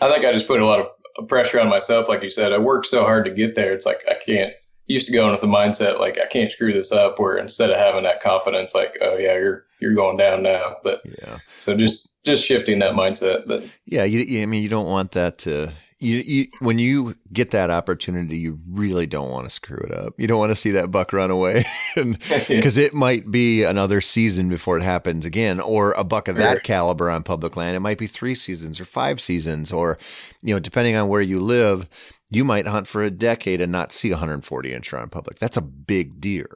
I think I just put a lot of pressure on myself. Like you said, I worked so hard to get there. It's like I can't. Used to go in with the mindset like I can't screw this up. Where instead of having that confidence, like oh yeah, you're you're going down now. But yeah, so just just shifting that mindset. But yeah, you, I mean, you don't want that to. You, you, when you get that opportunity, you really don't want to screw it up. You don't want to see that buck run away, because it might be another season before it happens again, or a buck of that caliber on public land. It might be three seasons or five seasons, or you know, depending on where you live, you might hunt for a decade and not see a 140 inch on public. That's a big deer.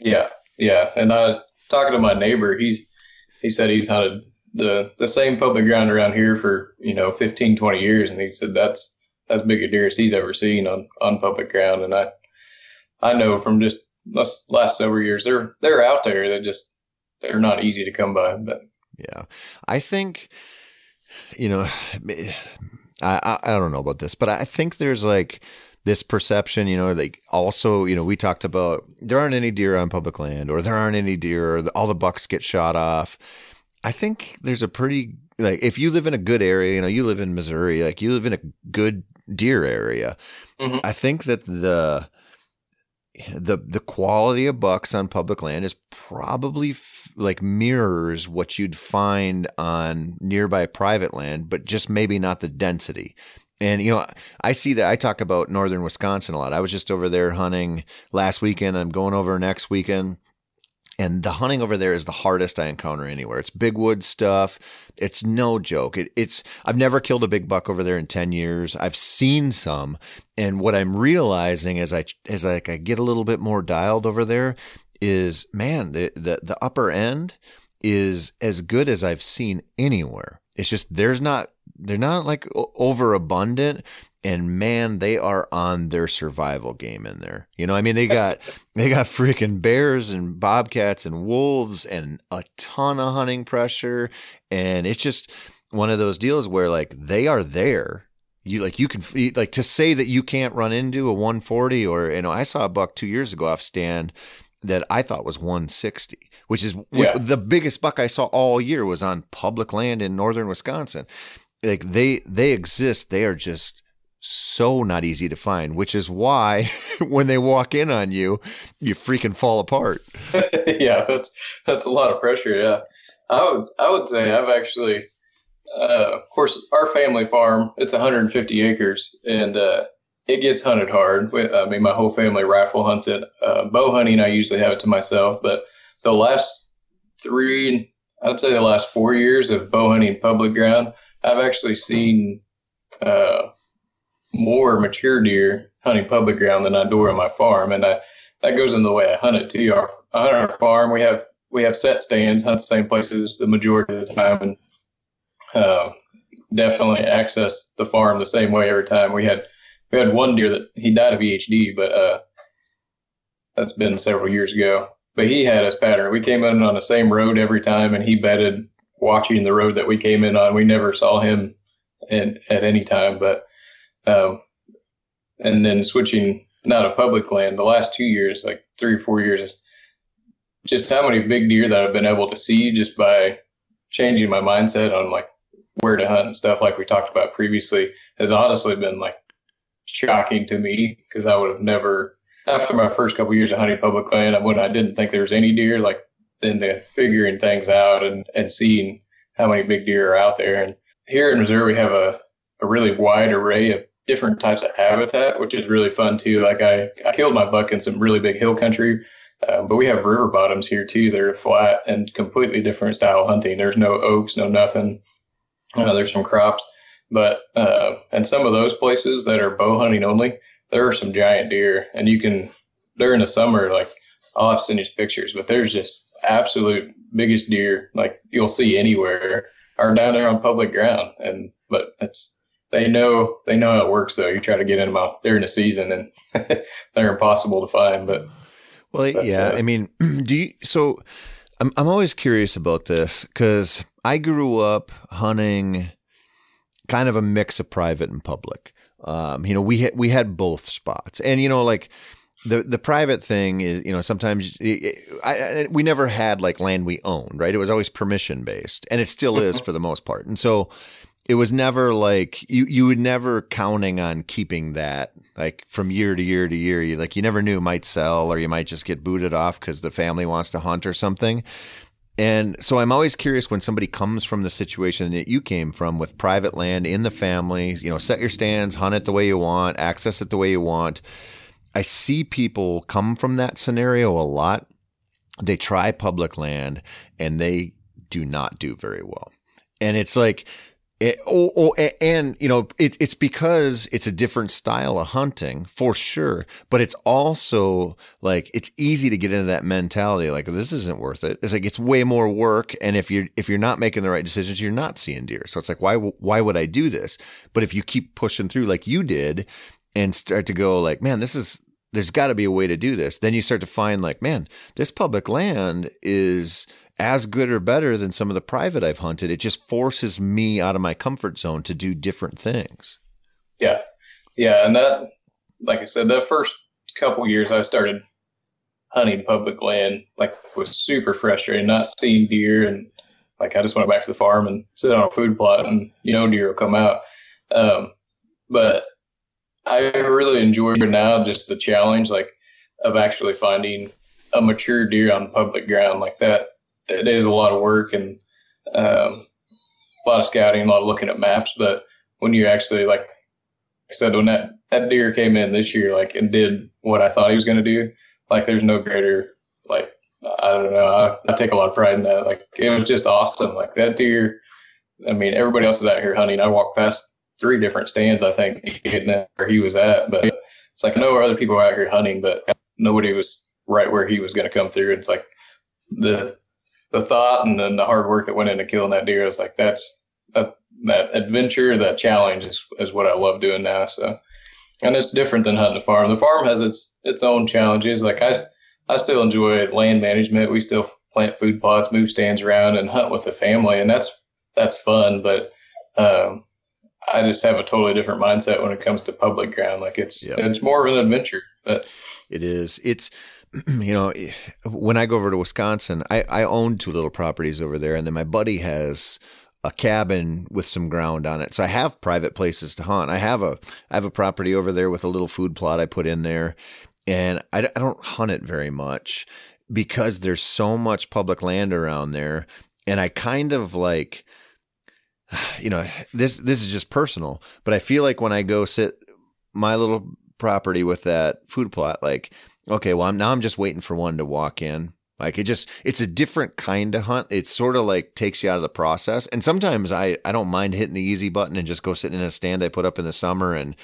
Yeah, yeah. And uh, talking to my neighbor, he's he said he's hunted the the same public ground around here for you know 15 20 years and he said that's as big a deer as he's ever seen on on public ground and i i know from just last, last several years they're they're out there they just they're not easy to come by but yeah i think you know i i don't know about this but i think there's like this perception, you know, like also, you know, we talked about there aren't any deer on public land or there aren't any deer, or all the bucks get shot off. I think there's a pretty like if you live in a good area, you know, you live in Missouri, like you live in a good deer area. Mm-hmm. I think that the the the quality of bucks on public land is probably f- like mirrors what you'd find on nearby private land, but just maybe not the density. And you know, I see that I talk about northern Wisconsin a lot. I was just over there hunting last weekend. I'm going over next weekend. And the hunting over there is the hardest I encounter anywhere. It's big wood stuff. It's no joke. It, it's I've never killed a big buck over there in ten years. I've seen some, and what I'm realizing as I as I, I get a little bit more dialed over there is, man, the, the the upper end is as good as I've seen anywhere. It's just there's not they're not like overabundant and man they are on their survival game in there. You know i mean they got they got freaking bears and bobcats and wolves and a ton of hunting pressure and it's just one of those deals where like they are there. You like you can like to say that you can't run into a 140 or you know i saw a buck two years ago off stand that i thought was 160 which is yeah. the biggest buck i saw all year was on public land in northern wisconsin like they they exist they are just so not easy to find which is why when they walk in on you you freaking fall apart yeah that's that's a lot of pressure yeah i would i would say i've actually uh, of course our family farm it's 150 acres and uh, it gets hunted hard. I mean, my whole family rifle hunts it. Uh, bow hunting, I usually have it to myself, but the last three, I'd say the last four years of bow hunting public ground, I've actually seen uh, more mature deer hunting public ground than I do on my farm, and I, that goes in the way I hunt it too. Our, on our farm, we have we have set stands, hunt the same places the majority of the time, and uh, definitely access the farm the same way every time. We had we had one deer that he died of EHD, but uh, that's been several years ago. But he had us pattern. We came in on the same road every time, and he bedded watching the road that we came in on. We never saw him in, at any time, but um, and then switching not a public land the last two years, like three or four years, just how many big deer that I've been able to see just by changing my mindset on like where to hunt and stuff like we talked about previously has honestly been like shocking to me because I would have never after my first couple of years of hunting public land when I didn't think there was any deer like the figuring things out and and seeing how many big deer are out there. And here in Missouri we have a, a really wide array of different types of habitat which is really fun too. Like I, I killed my buck in some really big hill country uh, but we have river bottoms here too They're flat and completely different style hunting. There's no oaks no nothing. Uh, there's some crops but uh, and some of those places that are bow hunting only, there are some giant deer, and you can during the summer like I'll have to send you pictures, but there's just absolute biggest deer like you'll see anywhere are down there on public ground, and but it's they know they know how it works though. You try to get in them out during the season, and they're impossible to find. But well, yeah, uh, I mean, do you so? I'm I'm always curious about this because I grew up hunting kind of a mix of private and public. Um, you know, we had, we had both spots, and you know, like the the private thing is, you know, sometimes it, I, I, we never had like land we owned, right? It was always permission based, and it still is mm-hmm. for the most part. And so, it was never like you you would never counting on keeping that like from year to year to year. You like you never knew might sell or you might just get booted off because the family wants to hunt or something. And so I'm always curious when somebody comes from the situation that you came from with private land in the family, you know, set your stands, hunt it the way you want, access it the way you want. I see people come from that scenario a lot. They try public land and they do not do very well. And it's like, it, oh, oh, and you know, it, it's because it's a different style of hunting for sure, but it's also like it's easy to get into that mentality. Like this isn't worth it. It's like it's way more work, and if you're if you're not making the right decisions, you're not seeing deer. So it's like why why would I do this? But if you keep pushing through like you did, and start to go like, man, this is there's got to be a way to do this. Then you start to find like, man, this public land is as good or better than some of the private I've hunted. It just forces me out of my comfort zone to do different things. Yeah. Yeah. And that, like I said, the first couple years I started hunting public land, like was super frustrating, not seeing deer. And like, I just went back to the farm and sit on a food plot and, you know, deer will come out. Um, but I really enjoy now just the challenge, like of actually finding a mature deer on public ground like that it is a lot of work and um, a lot of scouting, a lot of looking at maps. But when you actually, like I said, when that, that deer came in this year, like, and did what I thought he was going to do, like, there's no greater, like, I don't know. I, I, take a lot of pride in that. Like, it was just awesome. Like, that deer, I mean, everybody else is out here hunting. I walk past three different stands, I think, getting where he was at. But it's like, I know other people out here hunting, but nobody was right where he was going to come through. And it's like, the the thought and then the hard work that went into killing that deer is like that's a, that adventure, that challenge is, is what I love doing now. So, and it's different than hunting a farm. The farm has its its own challenges. Like I, I still enjoy land management. We still plant food plots, move stands around, and hunt with the family, and that's that's fun. But um, I just have a totally different mindset when it comes to public ground. Like it's yep. it's more of an adventure. But it is. It's you know, when I go over to Wisconsin, I, I own two little properties over there, and then my buddy has a cabin with some ground on it. So I have private places to hunt. I have a I have a property over there with a little food plot I put in there, and I, I don't hunt it very much because there's so much public land around there, and I kind of like, you know, this this is just personal, but I feel like when I go sit my little property with that food plot, like, okay, well, I'm now I'm just waiting for one to walk in. Like it just it's a different kind of hunt. It sort of like takes you out of the process. And sometimes I I don't mind hitting the easy button and just go sit in a stand I put up in the summer and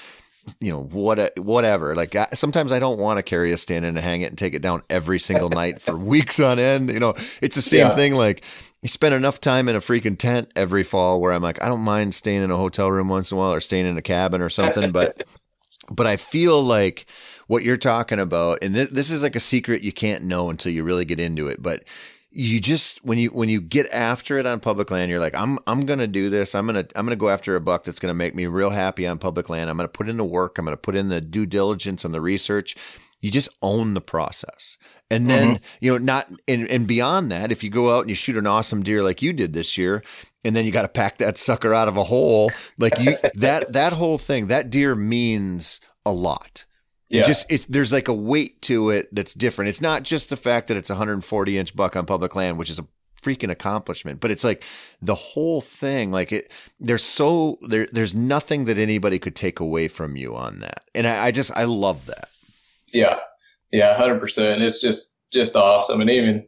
you know what whatever like I, sometimes i don't want to carry a stand in and hang it and take it down every single night for weeks on end you know it's the same yeah. thing like you spend enough time in a freaking tent every fall where i'm like i don't mind staying in a hotel room once in a while or staying in a cabin or something but but i feel like what you're talking about and th- this is like a secret you can't know until you really get into it but you just when you when you get after it on public land you're like i'm i'm going to do this. I'm going to i'm going to go after a buck that's going to make me real happy on public land. I'm going to put in the work. I'm going to put in the due diligence and the research. You just own the process. And then mm-hmm. you know not and, and beyond that if you go out and you shoot an awesome deer like you did this year and then you got to pack that sucker out of a hole like you that that whole thing that deer means a lot yeah. just it's there's like a weight to it that's different. It's not just the fact that it's a 140 inch buck on public land, which is a freaking accomplishment, but it's like the whole thing. Like it, there's so there there's nothing that anybody could take away from you on that, and I, I just I love that. Yeah, yeah, hundred percent. It's just just awesome, and even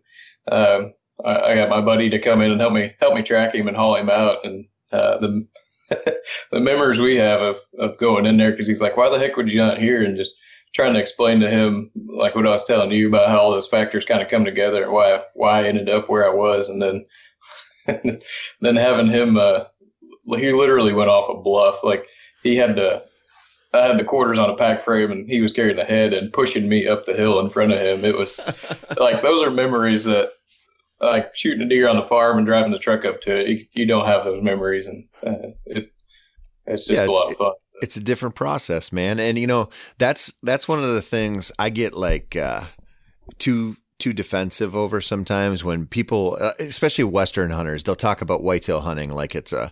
um, I, I, got my buddy to come in and help me help me track him and haul him out, and uh, the the memories we have of, of going in there because he's like, why the heck would you not here and just trying to explain to him like what I was telling you about how all those factors kind of come together and why why I ended up where I was, and then then having him uh, he literally went off a bluff like he had to. I had the quarters on a pack frame, and he was carrying the head and pushing me up the hill in front of him. It was like those are memories that, like shooting a deer on the farm and driving the truck up to it. You, you don't have those memories, and uh, it, it's just yeah, a lot of fun it's a different process, man. And you know, that's that's one of the things I get like uh too too defensive over sometimes when people uh, especially western hunters, they'll talk about whitetail hunting like it's a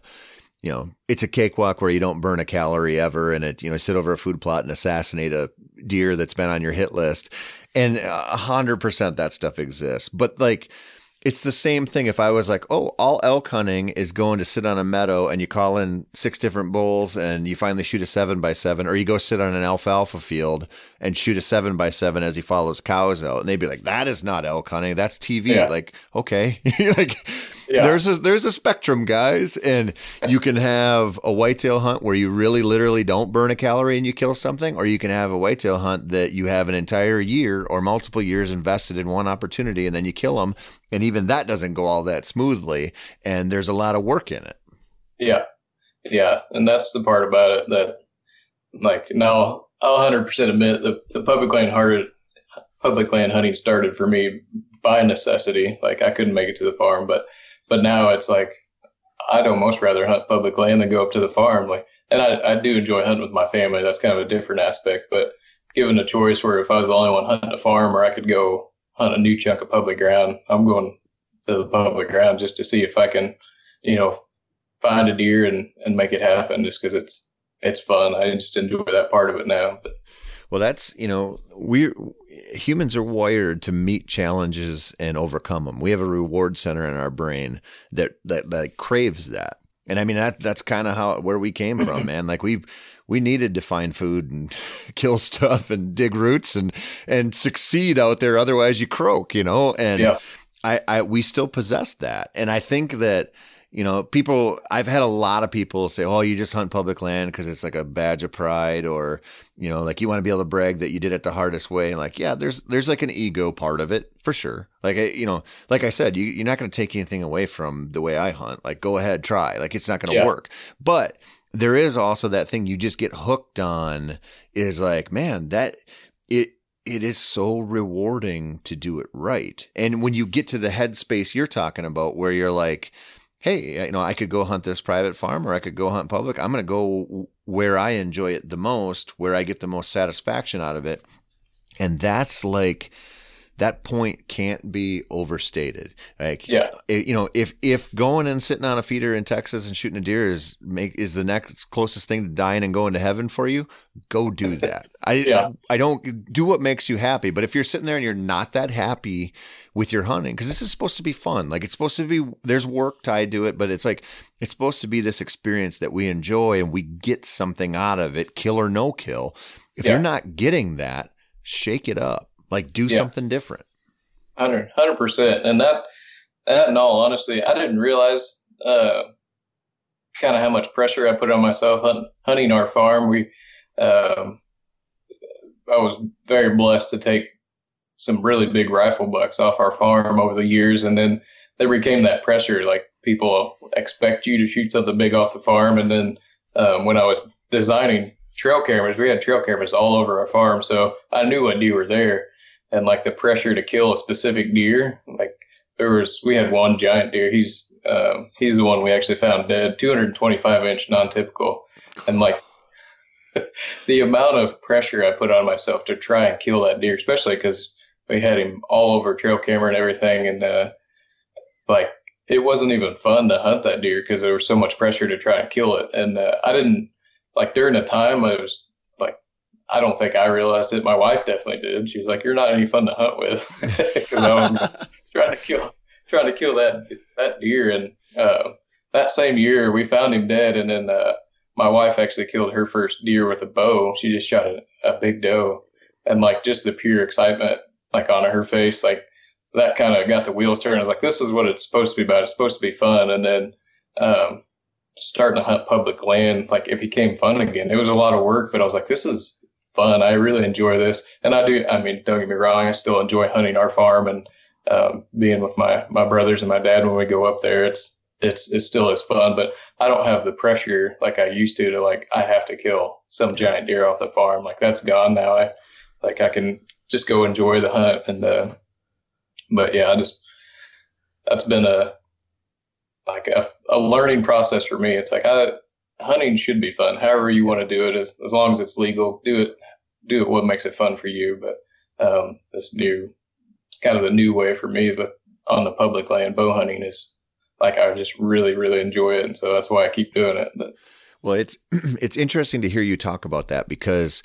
you know, it's a cakewalk where you don't burn a calorie ever and it, you know, sit over a food plot and assassinate a deer that's been on your hit list. And a hundred percent that stuff exists. But like, it's the same thing if I was like, oh, all elk hunting is going to sit on a meadow and you call in six different bulls and you finally shoot a seven by seven, or you go sit on an alfalfa field and shoot a seven by seven as he follows cows out. And they'd be like, that is not elk hunting. That's TV. Yeah. Like, okay. like, yeah. there's a, there's a spectrum, guys. And you can have a whitetail hunt where you really literally don't burn a calorie and you kill something, or you can have a whitetail hunt that you have an entire year or multiple years invested in one opportunity and then you kill them. And even that doesn't go all that smoothly. And there's a lot of work in it. Yeah. Yeah. And that's the part about it that, like, now I'll 100% admit the, the public land hard, public land hunting started for me by necessity. Like I couldn't make it to the farm, but but now it's like I'd almost rather hunt public land than go up to the farm. Like, and I, I do enjoy hunting with my family. That's kind of a different aspect. But given a choice where if I was the only one hunting a farm, or I could go hunt a new chunk of public ground, I'm going to the public ground just to see if I can, you know, find a deer and and make it happen. Just because it's it's fun. I just enjoy that part of it now. But well, that's you know we humans are wired to meet challenges and overcome them. We have a reward center in our brain that that, that craves that. And I mean that that's kind of how where we came from, man. Like we we needed to find food and kill stuff and dig roots and and succeed out there. Otherwise, you croak, you know. And yeah. I, I we still possess that, and I think that you know, people, I've had a lot of people say, oh, you just hunt public land because it's like a badge of pride or, you know, like you want to be able to brag that you did it the hardest way. And like, yeah, there's, there's like an ego part of it for sure. Like, I, you know, like I said, you, you're not going to take anything away from the way I hunt. Like, go ahead, try. Like, it's not going to yeah. work. But there is also that thing you just get hooked on is like, man, that it, it is so rewarding to do it right. And when you get to the headspace you're talking about where you're like, hey, you know, I could go hunt this private farm or I could go hunt public. I'm going to go where I enjoy it the most, where I get the most satisfaction out of it. And that's like, that point can't be overstated. Like, Yeah. you know, if if going and sitting on a feeder in Texas and shooting a deer is make is the next closest thing to dying and going to heaven for you, go do that. I Yeah. I don't do what makes you happy, but if you're sitting there and you're not that happy with your hunting, because this is supposed to be fun, like it's supposed to be. There's work tied to it, but it's like it's supposed to be this experience that we enjoy and we get something out of it, kill or no kill. If Yeah. you're not getting that, shake it up. Like do Yeah. something different. Hundred, hundred percent. And that, that in all honesty, I didn't realize uh, kind of how much pressure I put on myself hunt, hunting our farm. We, um, I was very blessed to take some really big rifle bucks off our farm over the years, and then there became that pressure. Like people expect you to shoot something big off the farm, and then um, when I was designing trail cameras, we had trail cameras all over our farm, so I knew what deer were there and like the pressure to kill a specific deer. Like there was, we had one giant deer. He's um, he's the one we actually found dead, 225 inch non-typical, and like the amount of pressure I put on myself to try and kill that deer, especially because we had him all over trail camera and everything, and uh, like it wasn't even fun to hunt that deer because there was so much pressure to try and kill it, and uh, I didn't like during the time I was I don't think I realized it. My wife definitely did. She was like, "You're not any fun to hunt with," because I was trying to kill, trying to kill that that deer. And uh, that same year, we found him dead. And then uh, my wife actually killed her first deer with a bow. She just shot a, a big doe, and like just the pure excitement, like on her face, like that kind of got the wheels turning. I was like, "This is what it's supposed to be about. It's supposed to be fun." And then. Um, starting to hunt public land like it became fun again it was a lot of work but i was like this is fun. I really enjoy this, and I do. I mean, don't get me wrong. I still enjoy hunting our farm and um, being with my my brothers and my dad when we go up there. It's it's it still is fun, but I don't have the pressure like I used to to like I have to kill some giant deer off the farm. Like that's gone now. I like I can just go enjoy the hunt and. Uh, but yeah, I just that's been a like a, a learning process for me. It's like I hunting should be fun. However you want to do it, as as long as it's legal, do it. Do it what makes it fun for you. But um, this new kind of the new way for me, but on the public land, bow hunting is like I just really really enjoy it, and so that's why I keep doing it. But Well, it's it's interesting to hear you talk about that because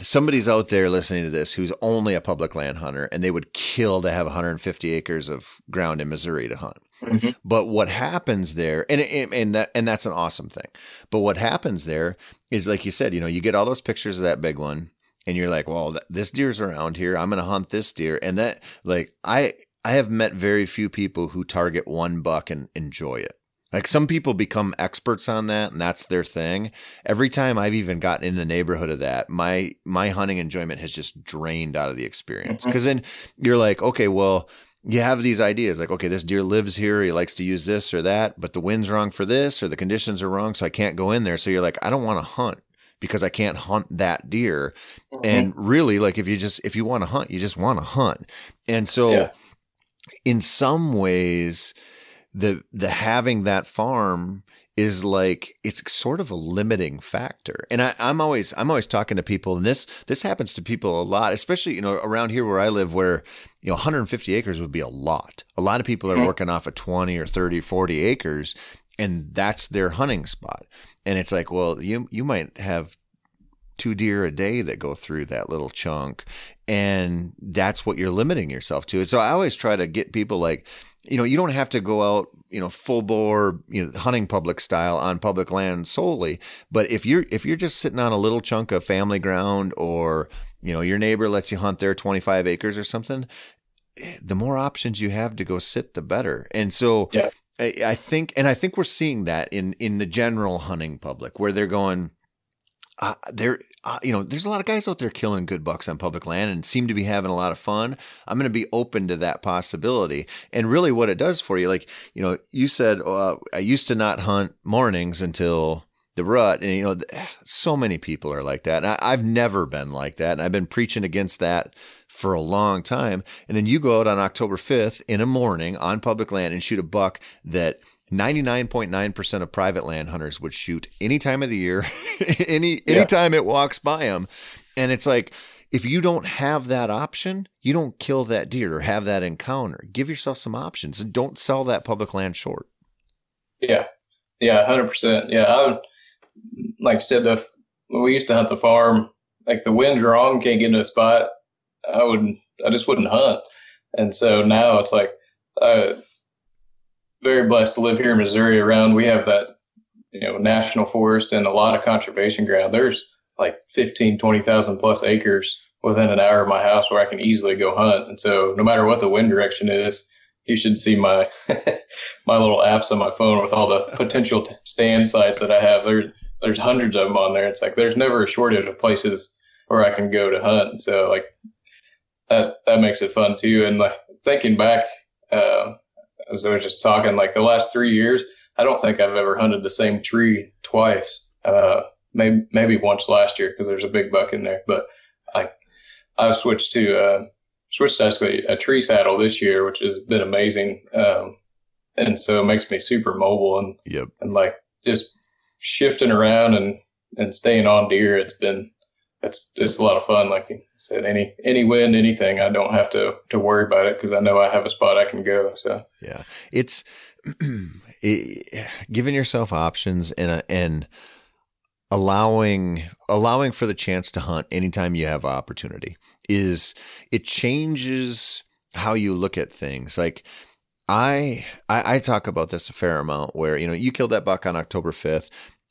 somebody's out there listening to this who's only a public land hunter and they would kill to have 150 acres of ground in Missouri to hunt. Mhm. But what happens there, and and and, that, and that's an awesome thing. But what happens there is, like you said, you know, you get all those pictures of that big one, and you're like, well, th- this deer's around here. I'm going to hunt this deer, and that, like, I I have met very few people who target one buck and enjoy it. Like some people become experts on that, and that's their thing. Every time I've even gotten in the neighborhood of that, my my hunting enjoyment has just drained out of the experience. Mhm. Because then you're like, okay, well, you have these ideas like, okay, this deer lives here. He likes to use this or that, but the wind's wrong for this, or the conditions are wrong, so I can't go in there. So you're like, I don't want to hunt because I can't hunt that deer. Mm-hmm. And really, like, if you just if you want to hunt, you just want to hunt. And so, Yeah. in some ways, the the having that farm is like it's sort of a limiting factor. And I, I'm always I'm always talking to people, and this this happens to people a lot, especially you know around here where I live, where you know 150 acres would be a lot. A lot of people are Mhm. working off of 20 or 30, 40 acres, and that's their hunting spot. And it's like, well, you you might have two deer a day that go through that little chunk and that's what you're limiting yourself to. and So I always try to get people like, you know, you don't have to go out, you know, full bore, you know, hunting public style on public land solely. But if you're if you're just sitting on a little chunk of family ground or, you know, your neighbor lets you hunt there 25 acres or something, eh, the more options you have to go sit, the better. And so Yeah. I, I think, and I think we're seeing that in in the general hunting public where they're going, uh, they're, uh, you know, there's a lot of guys out there killing good bucks on public land and seem to be having a lot of fun. I'm going to be open to that possibility. And really, what it does for you, like, you know, you said, uh, I used to not hunt mornings until the rut. And, you know, so many people are like that. And I, I've never been like that. And I've been preaching against that for a long time. And then you go out on October 5th in a morning on public land and shoot a buck that 99.9% of private land hunters would shoot any time of the year, any Yeah. anytime it walks by them. And it's like, if you don't have that option, you don't kill that deer or have that encounter. Give yourself some options and don't sell that public land short. Yeah. Yeah, 100%. Yeah. I would, like I said, the, when we used to hunt the farm, like the wind's wrong, can't get into a spot. I would, I just wouldn't hunt. And so now it's like, uh, very blessed to live here in Missouri around. We have that, you know, national forest and a lot of conservation ground. There's like 15, 20,000 plus acres within an hour of my house where I can easily go hunt. And so no matter what the wind direction is, you should see my my little apps on my phone with all the potential stand sites that I have. There, there's hundreds of them on there. It's like there's never a shortage of places where I can go to hunt. And so like that that makes it fun too. And like thinking back, uh, as I was just talking, like the last three years, I don't think I've ever hunted the same tree twice. Uh, maybe maybe once last year because there's a big buck in there. But I I've switched to uh, switched to actually a tree saddle this year, which has been amazing. Um, and so it makes me super mobile and yep. and like just shifting around and and staying on deer. It's been it's it's a lot of fun. Like said, any any wind, anything, I don't have to to worry about it because I know I have a spot I can go. So yeah, it's it, giving yourself options and and allowing allowing for the chance to hunt anytime you have opportunity is it changes how you look at things like I, I I talk about this a fair amount where you know you killed that buck on October 5th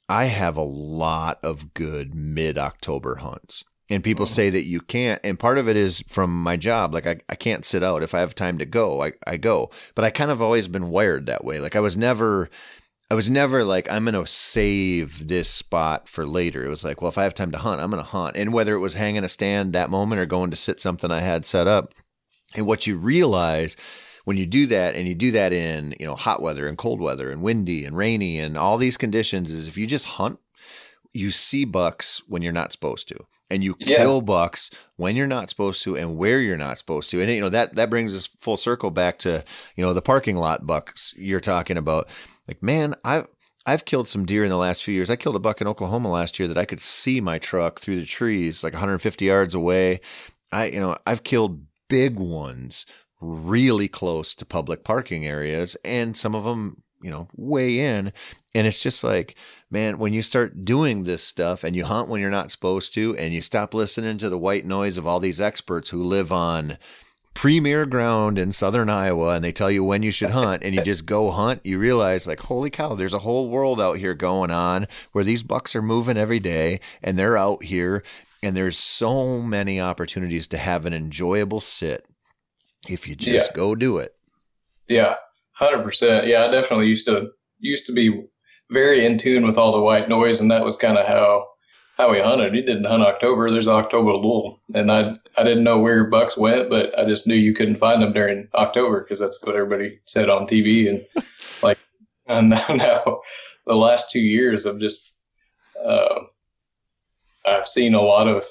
I have a lot of good mid October hunts. And people oh. say that you can't. And part of it is from my job. Like, I, I can't sit out. If I have time to go, I, I go. But I kind of always been wired that way. Like, I was never, I was never like, I'm going to save this spot for later. It was like, well, if I have time to hunt, I'm going to hunt. And whether it was hanging a stand that moment or going to sit something I had set up. And what you realize when you do that and you do that in, you know, hot weather and cold weather and windy and rainy and all these conditions is if you just hunt, you see bucks when you're not supposed to. And you yeah. kill bucks when you're not supposed to and where you're not supposed to. And you know, that that brings us full circle back to, you know, the parking lot bucks you're talking about. Like, man, I've I've killed some deer in the last few years. I killed a buck in Oklahoma last year that I could see my truck through the trees like 150 yards away. I, you know, I've killed big ones really close to public parking areas and some of them, you know, way in. And it's just like, man, when you start doing this stuff and you hunt when you're not supposed to and you stop listening to the white noise of all these experts who live on premier ground in southern Iowa and they tell you when you should hunt and you just go hunt, you realize like, holy cow, there's a whole world out here going on where these bucks are moving every day and they're out here and there's so many opportunities to have an enjoyable sit if you just yeah. go do it. Yeah, hundred percent. Yeah, I definitely used to used to be very in tune with all the white noise, and that was kind of how how we hunted. He didn't hunt October. There's October lull, and I I didn't know where your bucks went, but I just knew you couldn't find them during October because that's what everybody said on TV. And like, and now, now the last two years I've just uh, I've seen a lot of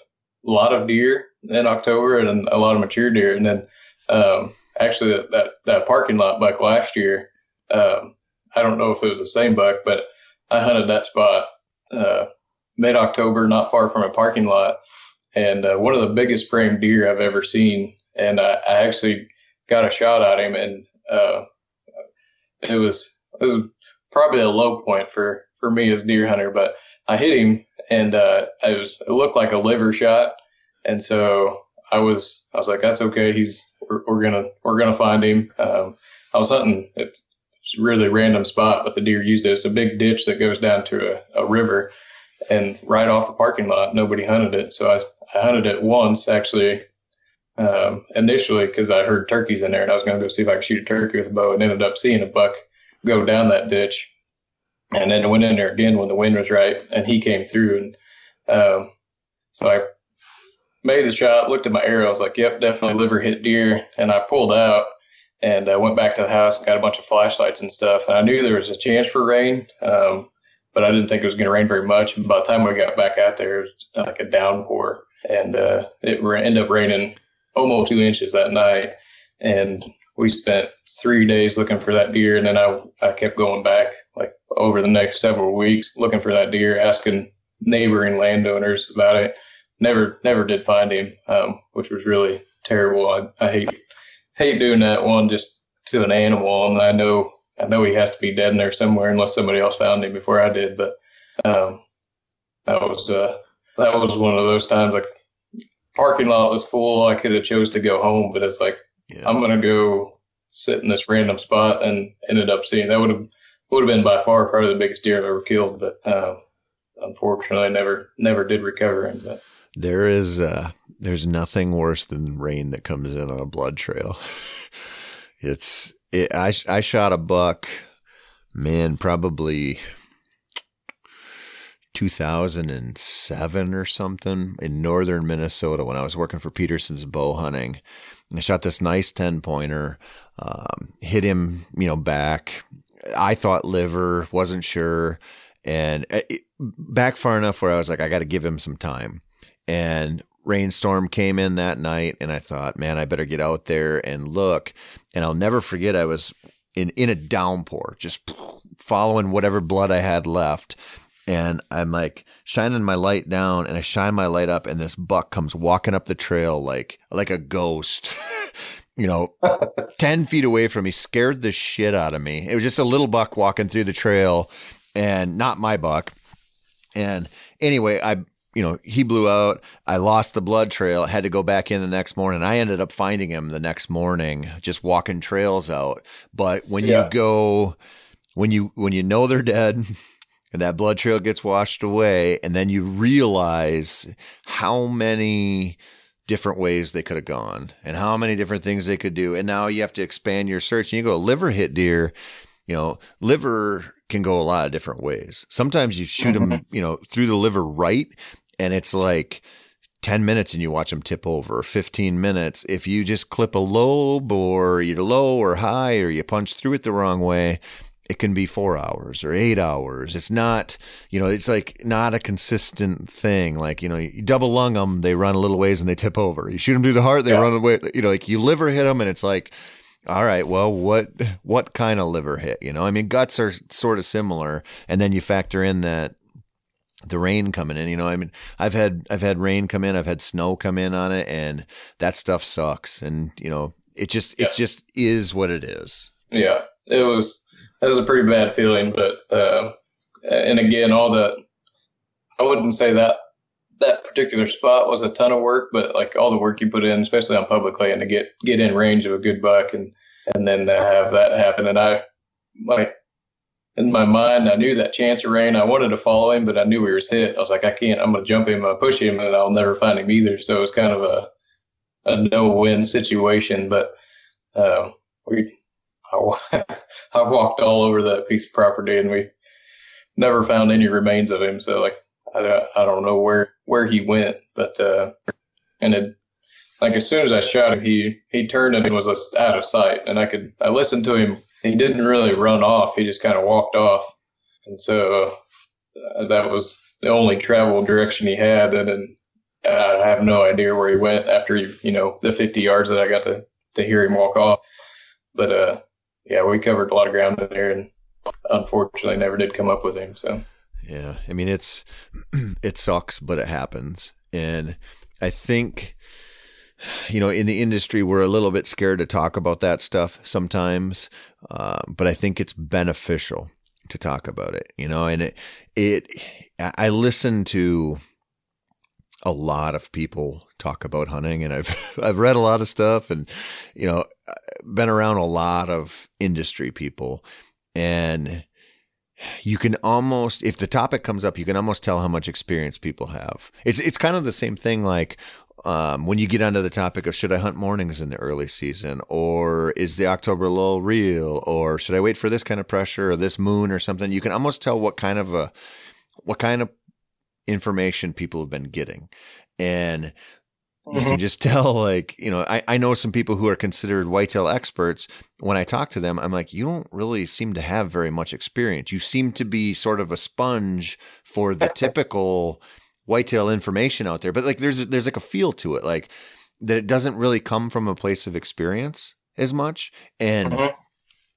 a lot of deer in October and a lot of mature deer, and then um, actually, that, that, that parking lot buck last year, um, I don't know if it was the same buck, but I hunted that spot uh, mid October, not far from a parking lot, and uh, one of the biggest frame deer I've ever seen. And I, I actually got a shot at him, and uh, it was it was probably a low point for for me as deer hunter, but I hit him, and uh, it was it looked like a liver shot, and so I was I was like, that's okay. He's we're, we're gonna we're gonna find him. Um, I was hunting. It's, it's a really random spot, but the deer used it. It's a big ditch that goes down to a, a river, and right off the parking lot, nobody hunted it. So I, I hunted it once actually. Um, initially, because I heard turkeys in there, and I was going to go see if I could shoot a turkey with a bow, and ended up seeing a buck go down that ditch, and then went in there again when the wind was right, and he came through, and um, so I made the shot, looked at my arrow. I was like, yep, definitely liver hit deer. And I pulled out and uh, went back to the house and got a bunch of flashlights and stuff. And I knew there was a chance for rain, um, but I didn't think it was going to rain very much. And by the time we got back out there, it was like a downpour. And uh, it ended up raining almost two inches that night. And we spent three days looking for that deer. And then I, I kept going back like over the next several weeks looking for that deer, asking neighboring landowners about it never never did find him, um, which was really terrible. I, I hate hate doing that one just to an animal, and I know I know he has to be dead in there somewhere unless somebody else found him before I did. But um, that was uh, that was one of those times like parking lot was full. I could have chose to go home, but it's like yeah. I'm gonna go sit in this random spot and ended up seeing that would have would have been by far probably the biggest deer I've ever killed, but uh, unfortunately, I never never did recover him. But there is uh, there's nothing worse than rain that comes in on a blood trail. it's it, I I shot a buck, man, probably 2007 or something in northern Minnesota when I was working for Petersen's bow hunting. I shot this nice 10 pointer, um, hit him, you know, back. I thought liver, wasn't sure. And it, back far enough where I was like, I got to give him some time. And rainstorm came in that night, and I thought, man, I better get out there and look. And I'll never forget, I was in, in a downpour, just following whatever blood I had left and I'm like shining my light down and I shine my light up and this buck comes walking up the trail like like a ghost. you know, 10 feet away from me, scared the shit out of me. It was just a little buck walking through the trail and not my buck. And anyway, I you know, he blew out. I lost the blood trail. I had to go back in the next morning. I ended up finding him the next morning, just walking trails out. But when yeah. you go, when you when you know they're dead, and that blood trail gets washed away and then you realize how many different ways they could have gone and how many different things they could do and now you have to expand your search and you go liver hit deer you know liver can go a lot of different ways sometimes you shoot mm-hmm. them you know through the liver right and it's like 10 minutes and you watch them tip over 15 minutes if you just clip a lobe or you're low or high or you punch through it the wrong way it can be four hours or eight hours. It's not, you know, it's like not a consistent thing. Like, you know, you double lung them, they run a little ways and they tip over. You shoot them through the heart, they yeah. run away. You know, like you liver hit them and it's like, all right, well, what, what kind of liver hit? You know, I mean, guts are sort of similar. And then you factor in that the rain coming in, you know, I mean, I've had, I've had rain come in, I've had snow come in on it and that stuff sucks. And, you know, it just, yeah. it just is what it is. Yeah. It was, that was a pretty bad feeling. But uh, and again, all the I wouldn't say that that particular spot was a ton of work, but like all the work you put in, especially on public land, to get get in range of a good buck, and and then to have that happen, and I like in my mind, I knew that chance of rain. I wanted to follow him, but I knew he was hit. I was like, I can't. I'm gonna jump him, I'll push him, and I'll never find him either. So it was kind of a a no win situation. But uh, we I, I walked all over that piece of property and we never found any remains of him. So like, I, I don't know where, where he went, but, uh, and it, like as soon as I shot him, he, he turned and was out of sight and I could, I listened to him. He didn't really run off. He just kind of walked off. And so uh, that was the only travel direction he had. And then I have no idea where he went after, he, you know, the 50 yards that I got to, to hear him walk off. But, uh, yeah, we covered a lot of ground in there, and unfortunately, never did come up with him. So yeah, I mean it's it sucks, but it happens, and I think you know in the industry we're a little bit scared to talk about that stuff sometimes, uh, but I think it's beneficial to talk about it. You know, and it it I listen to a lot of people talk about hunting and I've I've read a lot of stuff and you know been around a lot of industry people and you can almost if the topic comes up you can almost tell how much experience people have it's it's kind of the same thing like um, when you get onto the topic of should I hunt mornings in the early season or is the October lull real or should I wait for this kind of pressure or this moon or something you can almost tell what kind of a what kind of information people have been getting and you mm-hmm. can just tell, like, you know, I, I know some people who are considered whitetail experts. When I talk to them, I'm like, you don't really seem to have very much experience. You seem to be sort of a sponge for the typical whitetail information out there. But like, there's there's like a feel to it, like that it doesn't really come from a place of experience as much. And mm-hmm.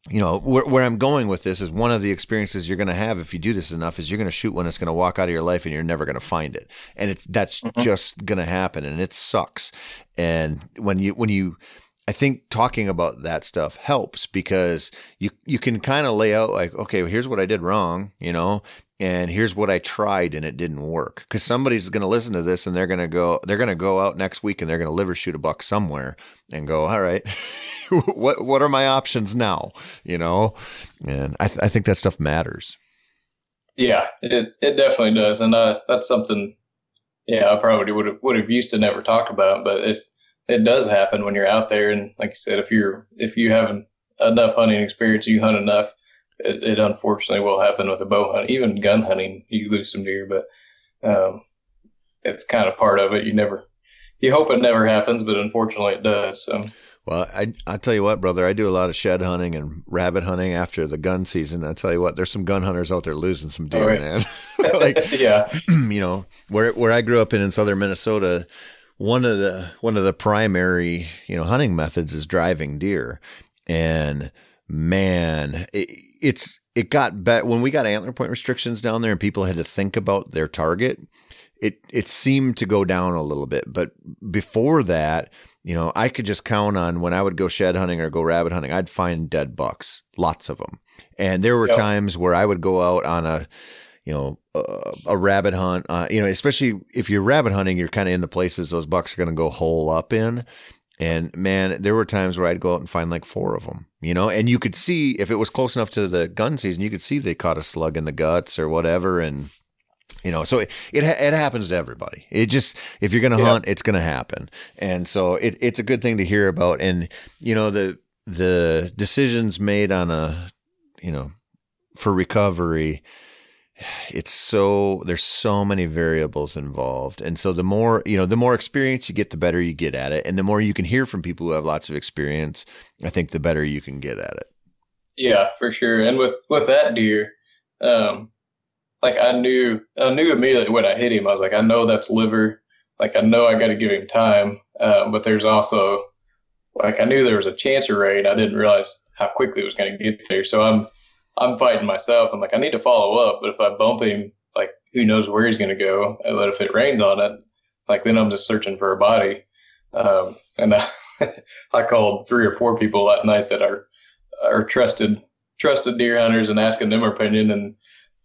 you know where, where i'm going with this is one of the experiences you're going to have if you do this enough is you're going to shoot one that's going to walk out of your life and you're never going to find it and it's that's mm-hmm. just going to happen and it sucks and when you when you I think talking about that stuff helps because you you can kind of lay out like, okay, well, here's what I did wrong, you know, and here's what I tried and it didn't work. Because somebody's going to listen to this and they're going to go, they're going to go out next week and they're going to liver shoot a buck somewhere and go, all right, what what are my options now, you know? And I th- I think that stuff matters. Yeah, it it definitely does, and uh, that's something. Yeah, I probably would have would have used to never talk about, but it it does happen when you're out there. And like you said, if you're if you have enough hunting experience, you hunt enough, it, it unfortunately will happen with a bow hunt. Even gun hunting, you lose some deer, but um, it's kind of part of it. You never you hope it never happens, but unfortunately it does. So. Well, I I tell you what, brother, I do a lot of shed hunting and rabbit hunting after the gun season. I tell you what, there's some gun hunters out there losing some deer, right. man. like, yeah, you know, where where I grew up in in southern Minnesota, one of the one of the primary you know hunting methods is driving deer, and man, it, it's it got better when we got antler point restrictions down there, and people had to think about their target. It it seemed to go down a little bit, but before that, you know, I could just count on when I would go shed hunting or go rabbit hunting, I'd find dead bucks, lots of them. And there were yep. times where I would go out on a you know, uh, a rabbit hunt, uh, you know, especially if you're rabbit hunting, you're kind of in the places those bucks are going to go hole up in. And man, there were times where I'd go out and find like four of them, you know, and you could see if it was close enough to the gun season, you could see they caught a slug in the guts or whatever. And, you know, so it, it, it happens to everybody. It just, if you're going to yeah. hunt, it's going to happen. And so it, it's a good thing to hear about. And, you know, the, the decisions made on a, you know, for recovery, it's so there's so many variables involved. And so the more you know the more experience you get the better you get at it. And the more you can hear from people who have lots of experience i think the better you can get at it. Yeah for sure. And with with that deer um like i knew i knew immediately when i hit him i was like i know that's liver. Like i know i got to give him time. Uh, but there's also like i knew there was a chance of rain. I didn't realize how quickly it was going to get there. So i'm I'm fighting myself. I'm like, I need to follow up, but if I bump him, like, who knows where he's going to go? But if it rains on it, like, then I'm just searching for a body. Um, and I, I called three or four people that night that are are trusted trusted deer hunters and asking them their opinion, and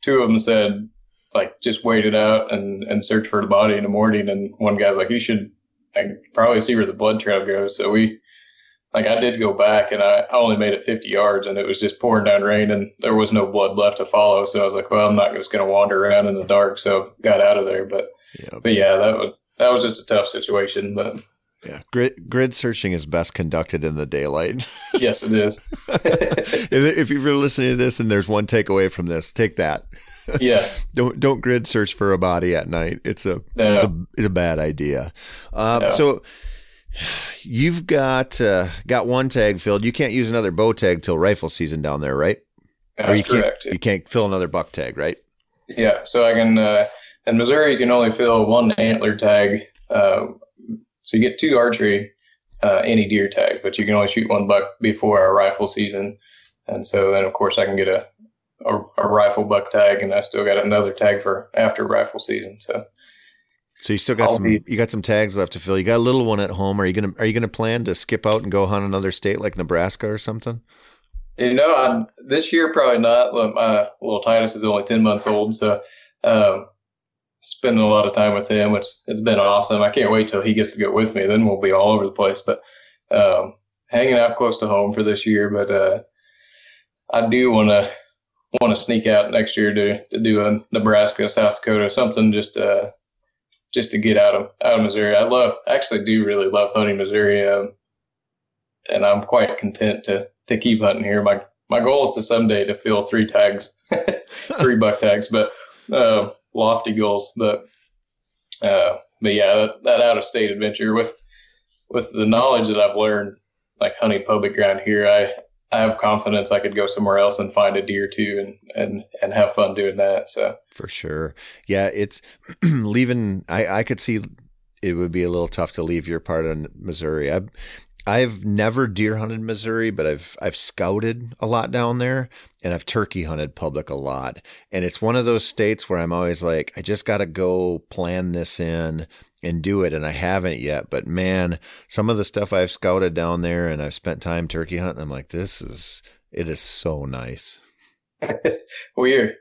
two of them said, like, just wait it out and and search for the body in the morning. And one guy's like, you should I probably see where the blood trail goes. So we like I did go back and I, only made it 50 yards and it was just pouring down rain and there was no blood left to follow. So I was like, well, I'm not just going to wander around in the dark. So got out of there. But, yeah. but yeah, that was, that was just a tough situation. But yeah, grid, grid searching is best conducted in the daylight. yes, it is. if, if you're listening to this and there's one takeaway from this, take that. Yes. don't don't grid search for a body at night. It's a no. it's a, it's a bad idea. Um, no. So You've got uh, got one tag filled. You can't use another bow tag till rifle season down there, right? That's you correct. Can't, you can't fill another buck tag, right? Yeah. So I can uh, in Missouri you can only fill one antler tag. Uh, so you get two archery uh, any deer tag, but you can only shoot one buck before our rifle season. And so then of course I can get a, a, a rifle buck tag, and I still got another tag for after rifle season. So so you still got I'll some be, you got some tags left to fill. You got a little one at home. Are you gonna are you gonna plan to skip out and go hunt another state like Nebraska or something? You know, I'm, this year probably not. My little Titus is only ten months old, so um, spending a lot of time with him, which it's been awesome. I can't wait till he gets to go with me. Then we'll be all over the place. But um, hanging out close to home for this year. But uh, I do want to want to sneak out next year to to do a Nebraska, South Dakota, something just uh, just to get out of out of Missouri. I love, actually, do really love hunting Missouri, um, and I'm quite content to to keep hunting here. My my goal is to someday to fill three tags, three buck tags, but uh, lofty goals. But uh, but yeah, that, that out of state adventure with with the knowledge that I've learned, like hunting public ground here, I I have confidence I could go somewhere else and find a deer too and and and have fun doing that. So for sure, yeah, it's leaving. I I could see it would be a little tough to leave your part in Missouri. I I've never deer hunted Missouri, but I've I've scouted a lot down there and I've turkey hunted public a lot. And it's one of those states where I'm always like, I just got to go plan this in and do it. And I haven't yet. But man, some of the stuff I've scouted down there and I've spent time turkey hunting, I'm like, this is, it is so nice. we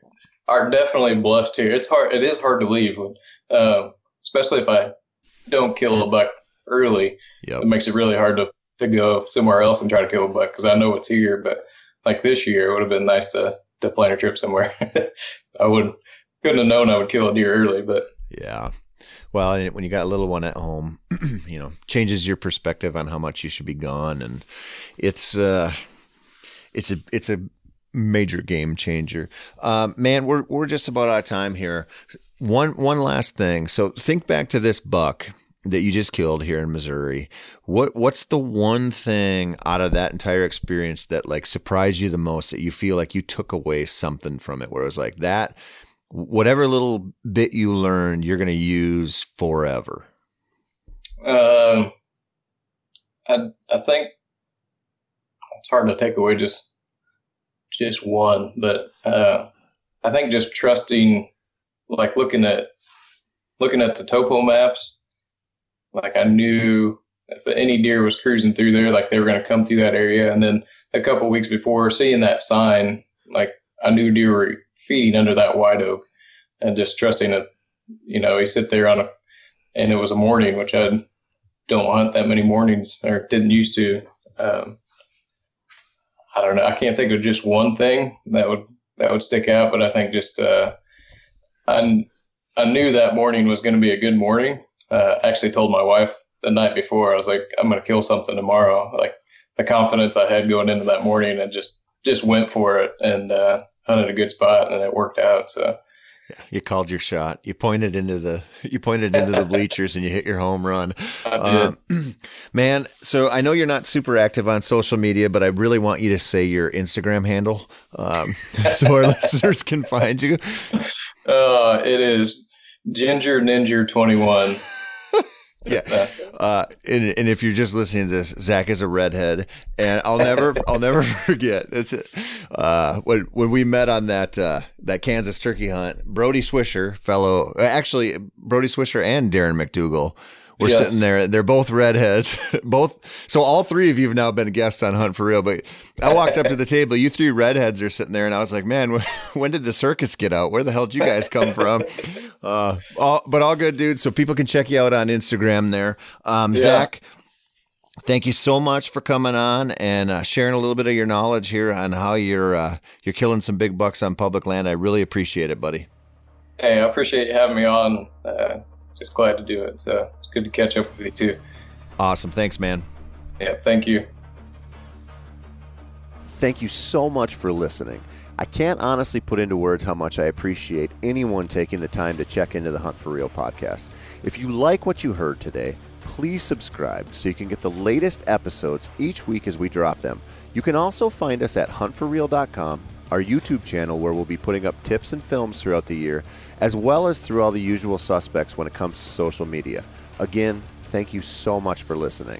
are definitely blessed here. It's hard, it is hard to leave, uh, especially if I don't kill a buck early. Yep. It makes it really hard to, to go somewhere else and try to kill a buck because I know it's here. But like this year, it would have been nice to, to plan a trip somewhere. I wouldn't couldn't have known I would kill a deer early, but yeah. Well, when you got a little one at home, you know, changes your perspective on how much you should be gone, and it's uh, it's a it's a major game changer. Uh, man, we're we're just about out of time here. One one last thing. So think back to this buck that you just killed here in Missouri. What what's the one thing out of that entire experience that like surprised you the most that you feel like you took away something from it where it was like that whatever little bit you learned you're going to use forever? Um I I think it's hard to take away just just one, but uh, I think just trusting like looking at looking at the topo maps like I knew if any deer was cruising through there, like they were going to come through that area. And then a couple weeks before seeing that sign, like I knew deer were feeding under that white oak and just trusting it. You know, he sit there on a, and it was a morning, which I don't hunt that many mornings or didn't used to. Um, I don't know. I can't think of just one thing that would, that would stick out, but I think just, uh, I, I knew that morning was going to be a good morning uh, actually told my wife the night before, I was like, I'm going to kill something tomorrow. Like the confidence I had going into that morning and just, just went for it and, uh, hunted a good spot and it worked out. So, yeah, you called your shot. You pointed into the you pointed into the bleachers and you hit your home run. Um, man, so I know you're not super active on social media, but I really want you to say your Instagram handle um, so our listeners can find you. Uh, it is Ginger Ninja 21 yeah. Uh, and, and if you're just listening to this, Zach is a redhead, and I'll never, I'll never forget. It's, uh, when when we met on that uh, that Kansas turkey hunt, Brodie Swisher, fellow, actually Brodie Swisher and Darron McDougal we're yes. sitting there. They're both redheads. both. So all three of you have now been guests on Hunt for Real. But I walked up to the table. You three redheads are sitting there, and I was like, "Man, when did the circus get out? Where the hell did you guys come from?" Uh, all, but all good, dude. So people can check you out on Instagram there. Um, yeah. Zach, thank you so much for coming on and uh, sharing a little bit of your knowledge here on how you're uh, you're killing some big bucks on public land. I really appreciate it, buddy. Hey, I appreciate you having me on. Uh, just glad to do it. So it's good to catch up with you too. Awesome. Thanks, man. Yeah, thank you. Thank you so much for listening. I can't honestly put into words how much I appreciate anyone taking the time to check into the Hunt for Real podcast. If you like what you heard today, please subscribe so you can get the latest episodes each week as we drop them. You can also find us at huntforreal.com, our YouTube channel where we'll be putting up tips and films throughout the year, as well as through all the usual suspects when it comes to social media. Again, thank you so much for listening.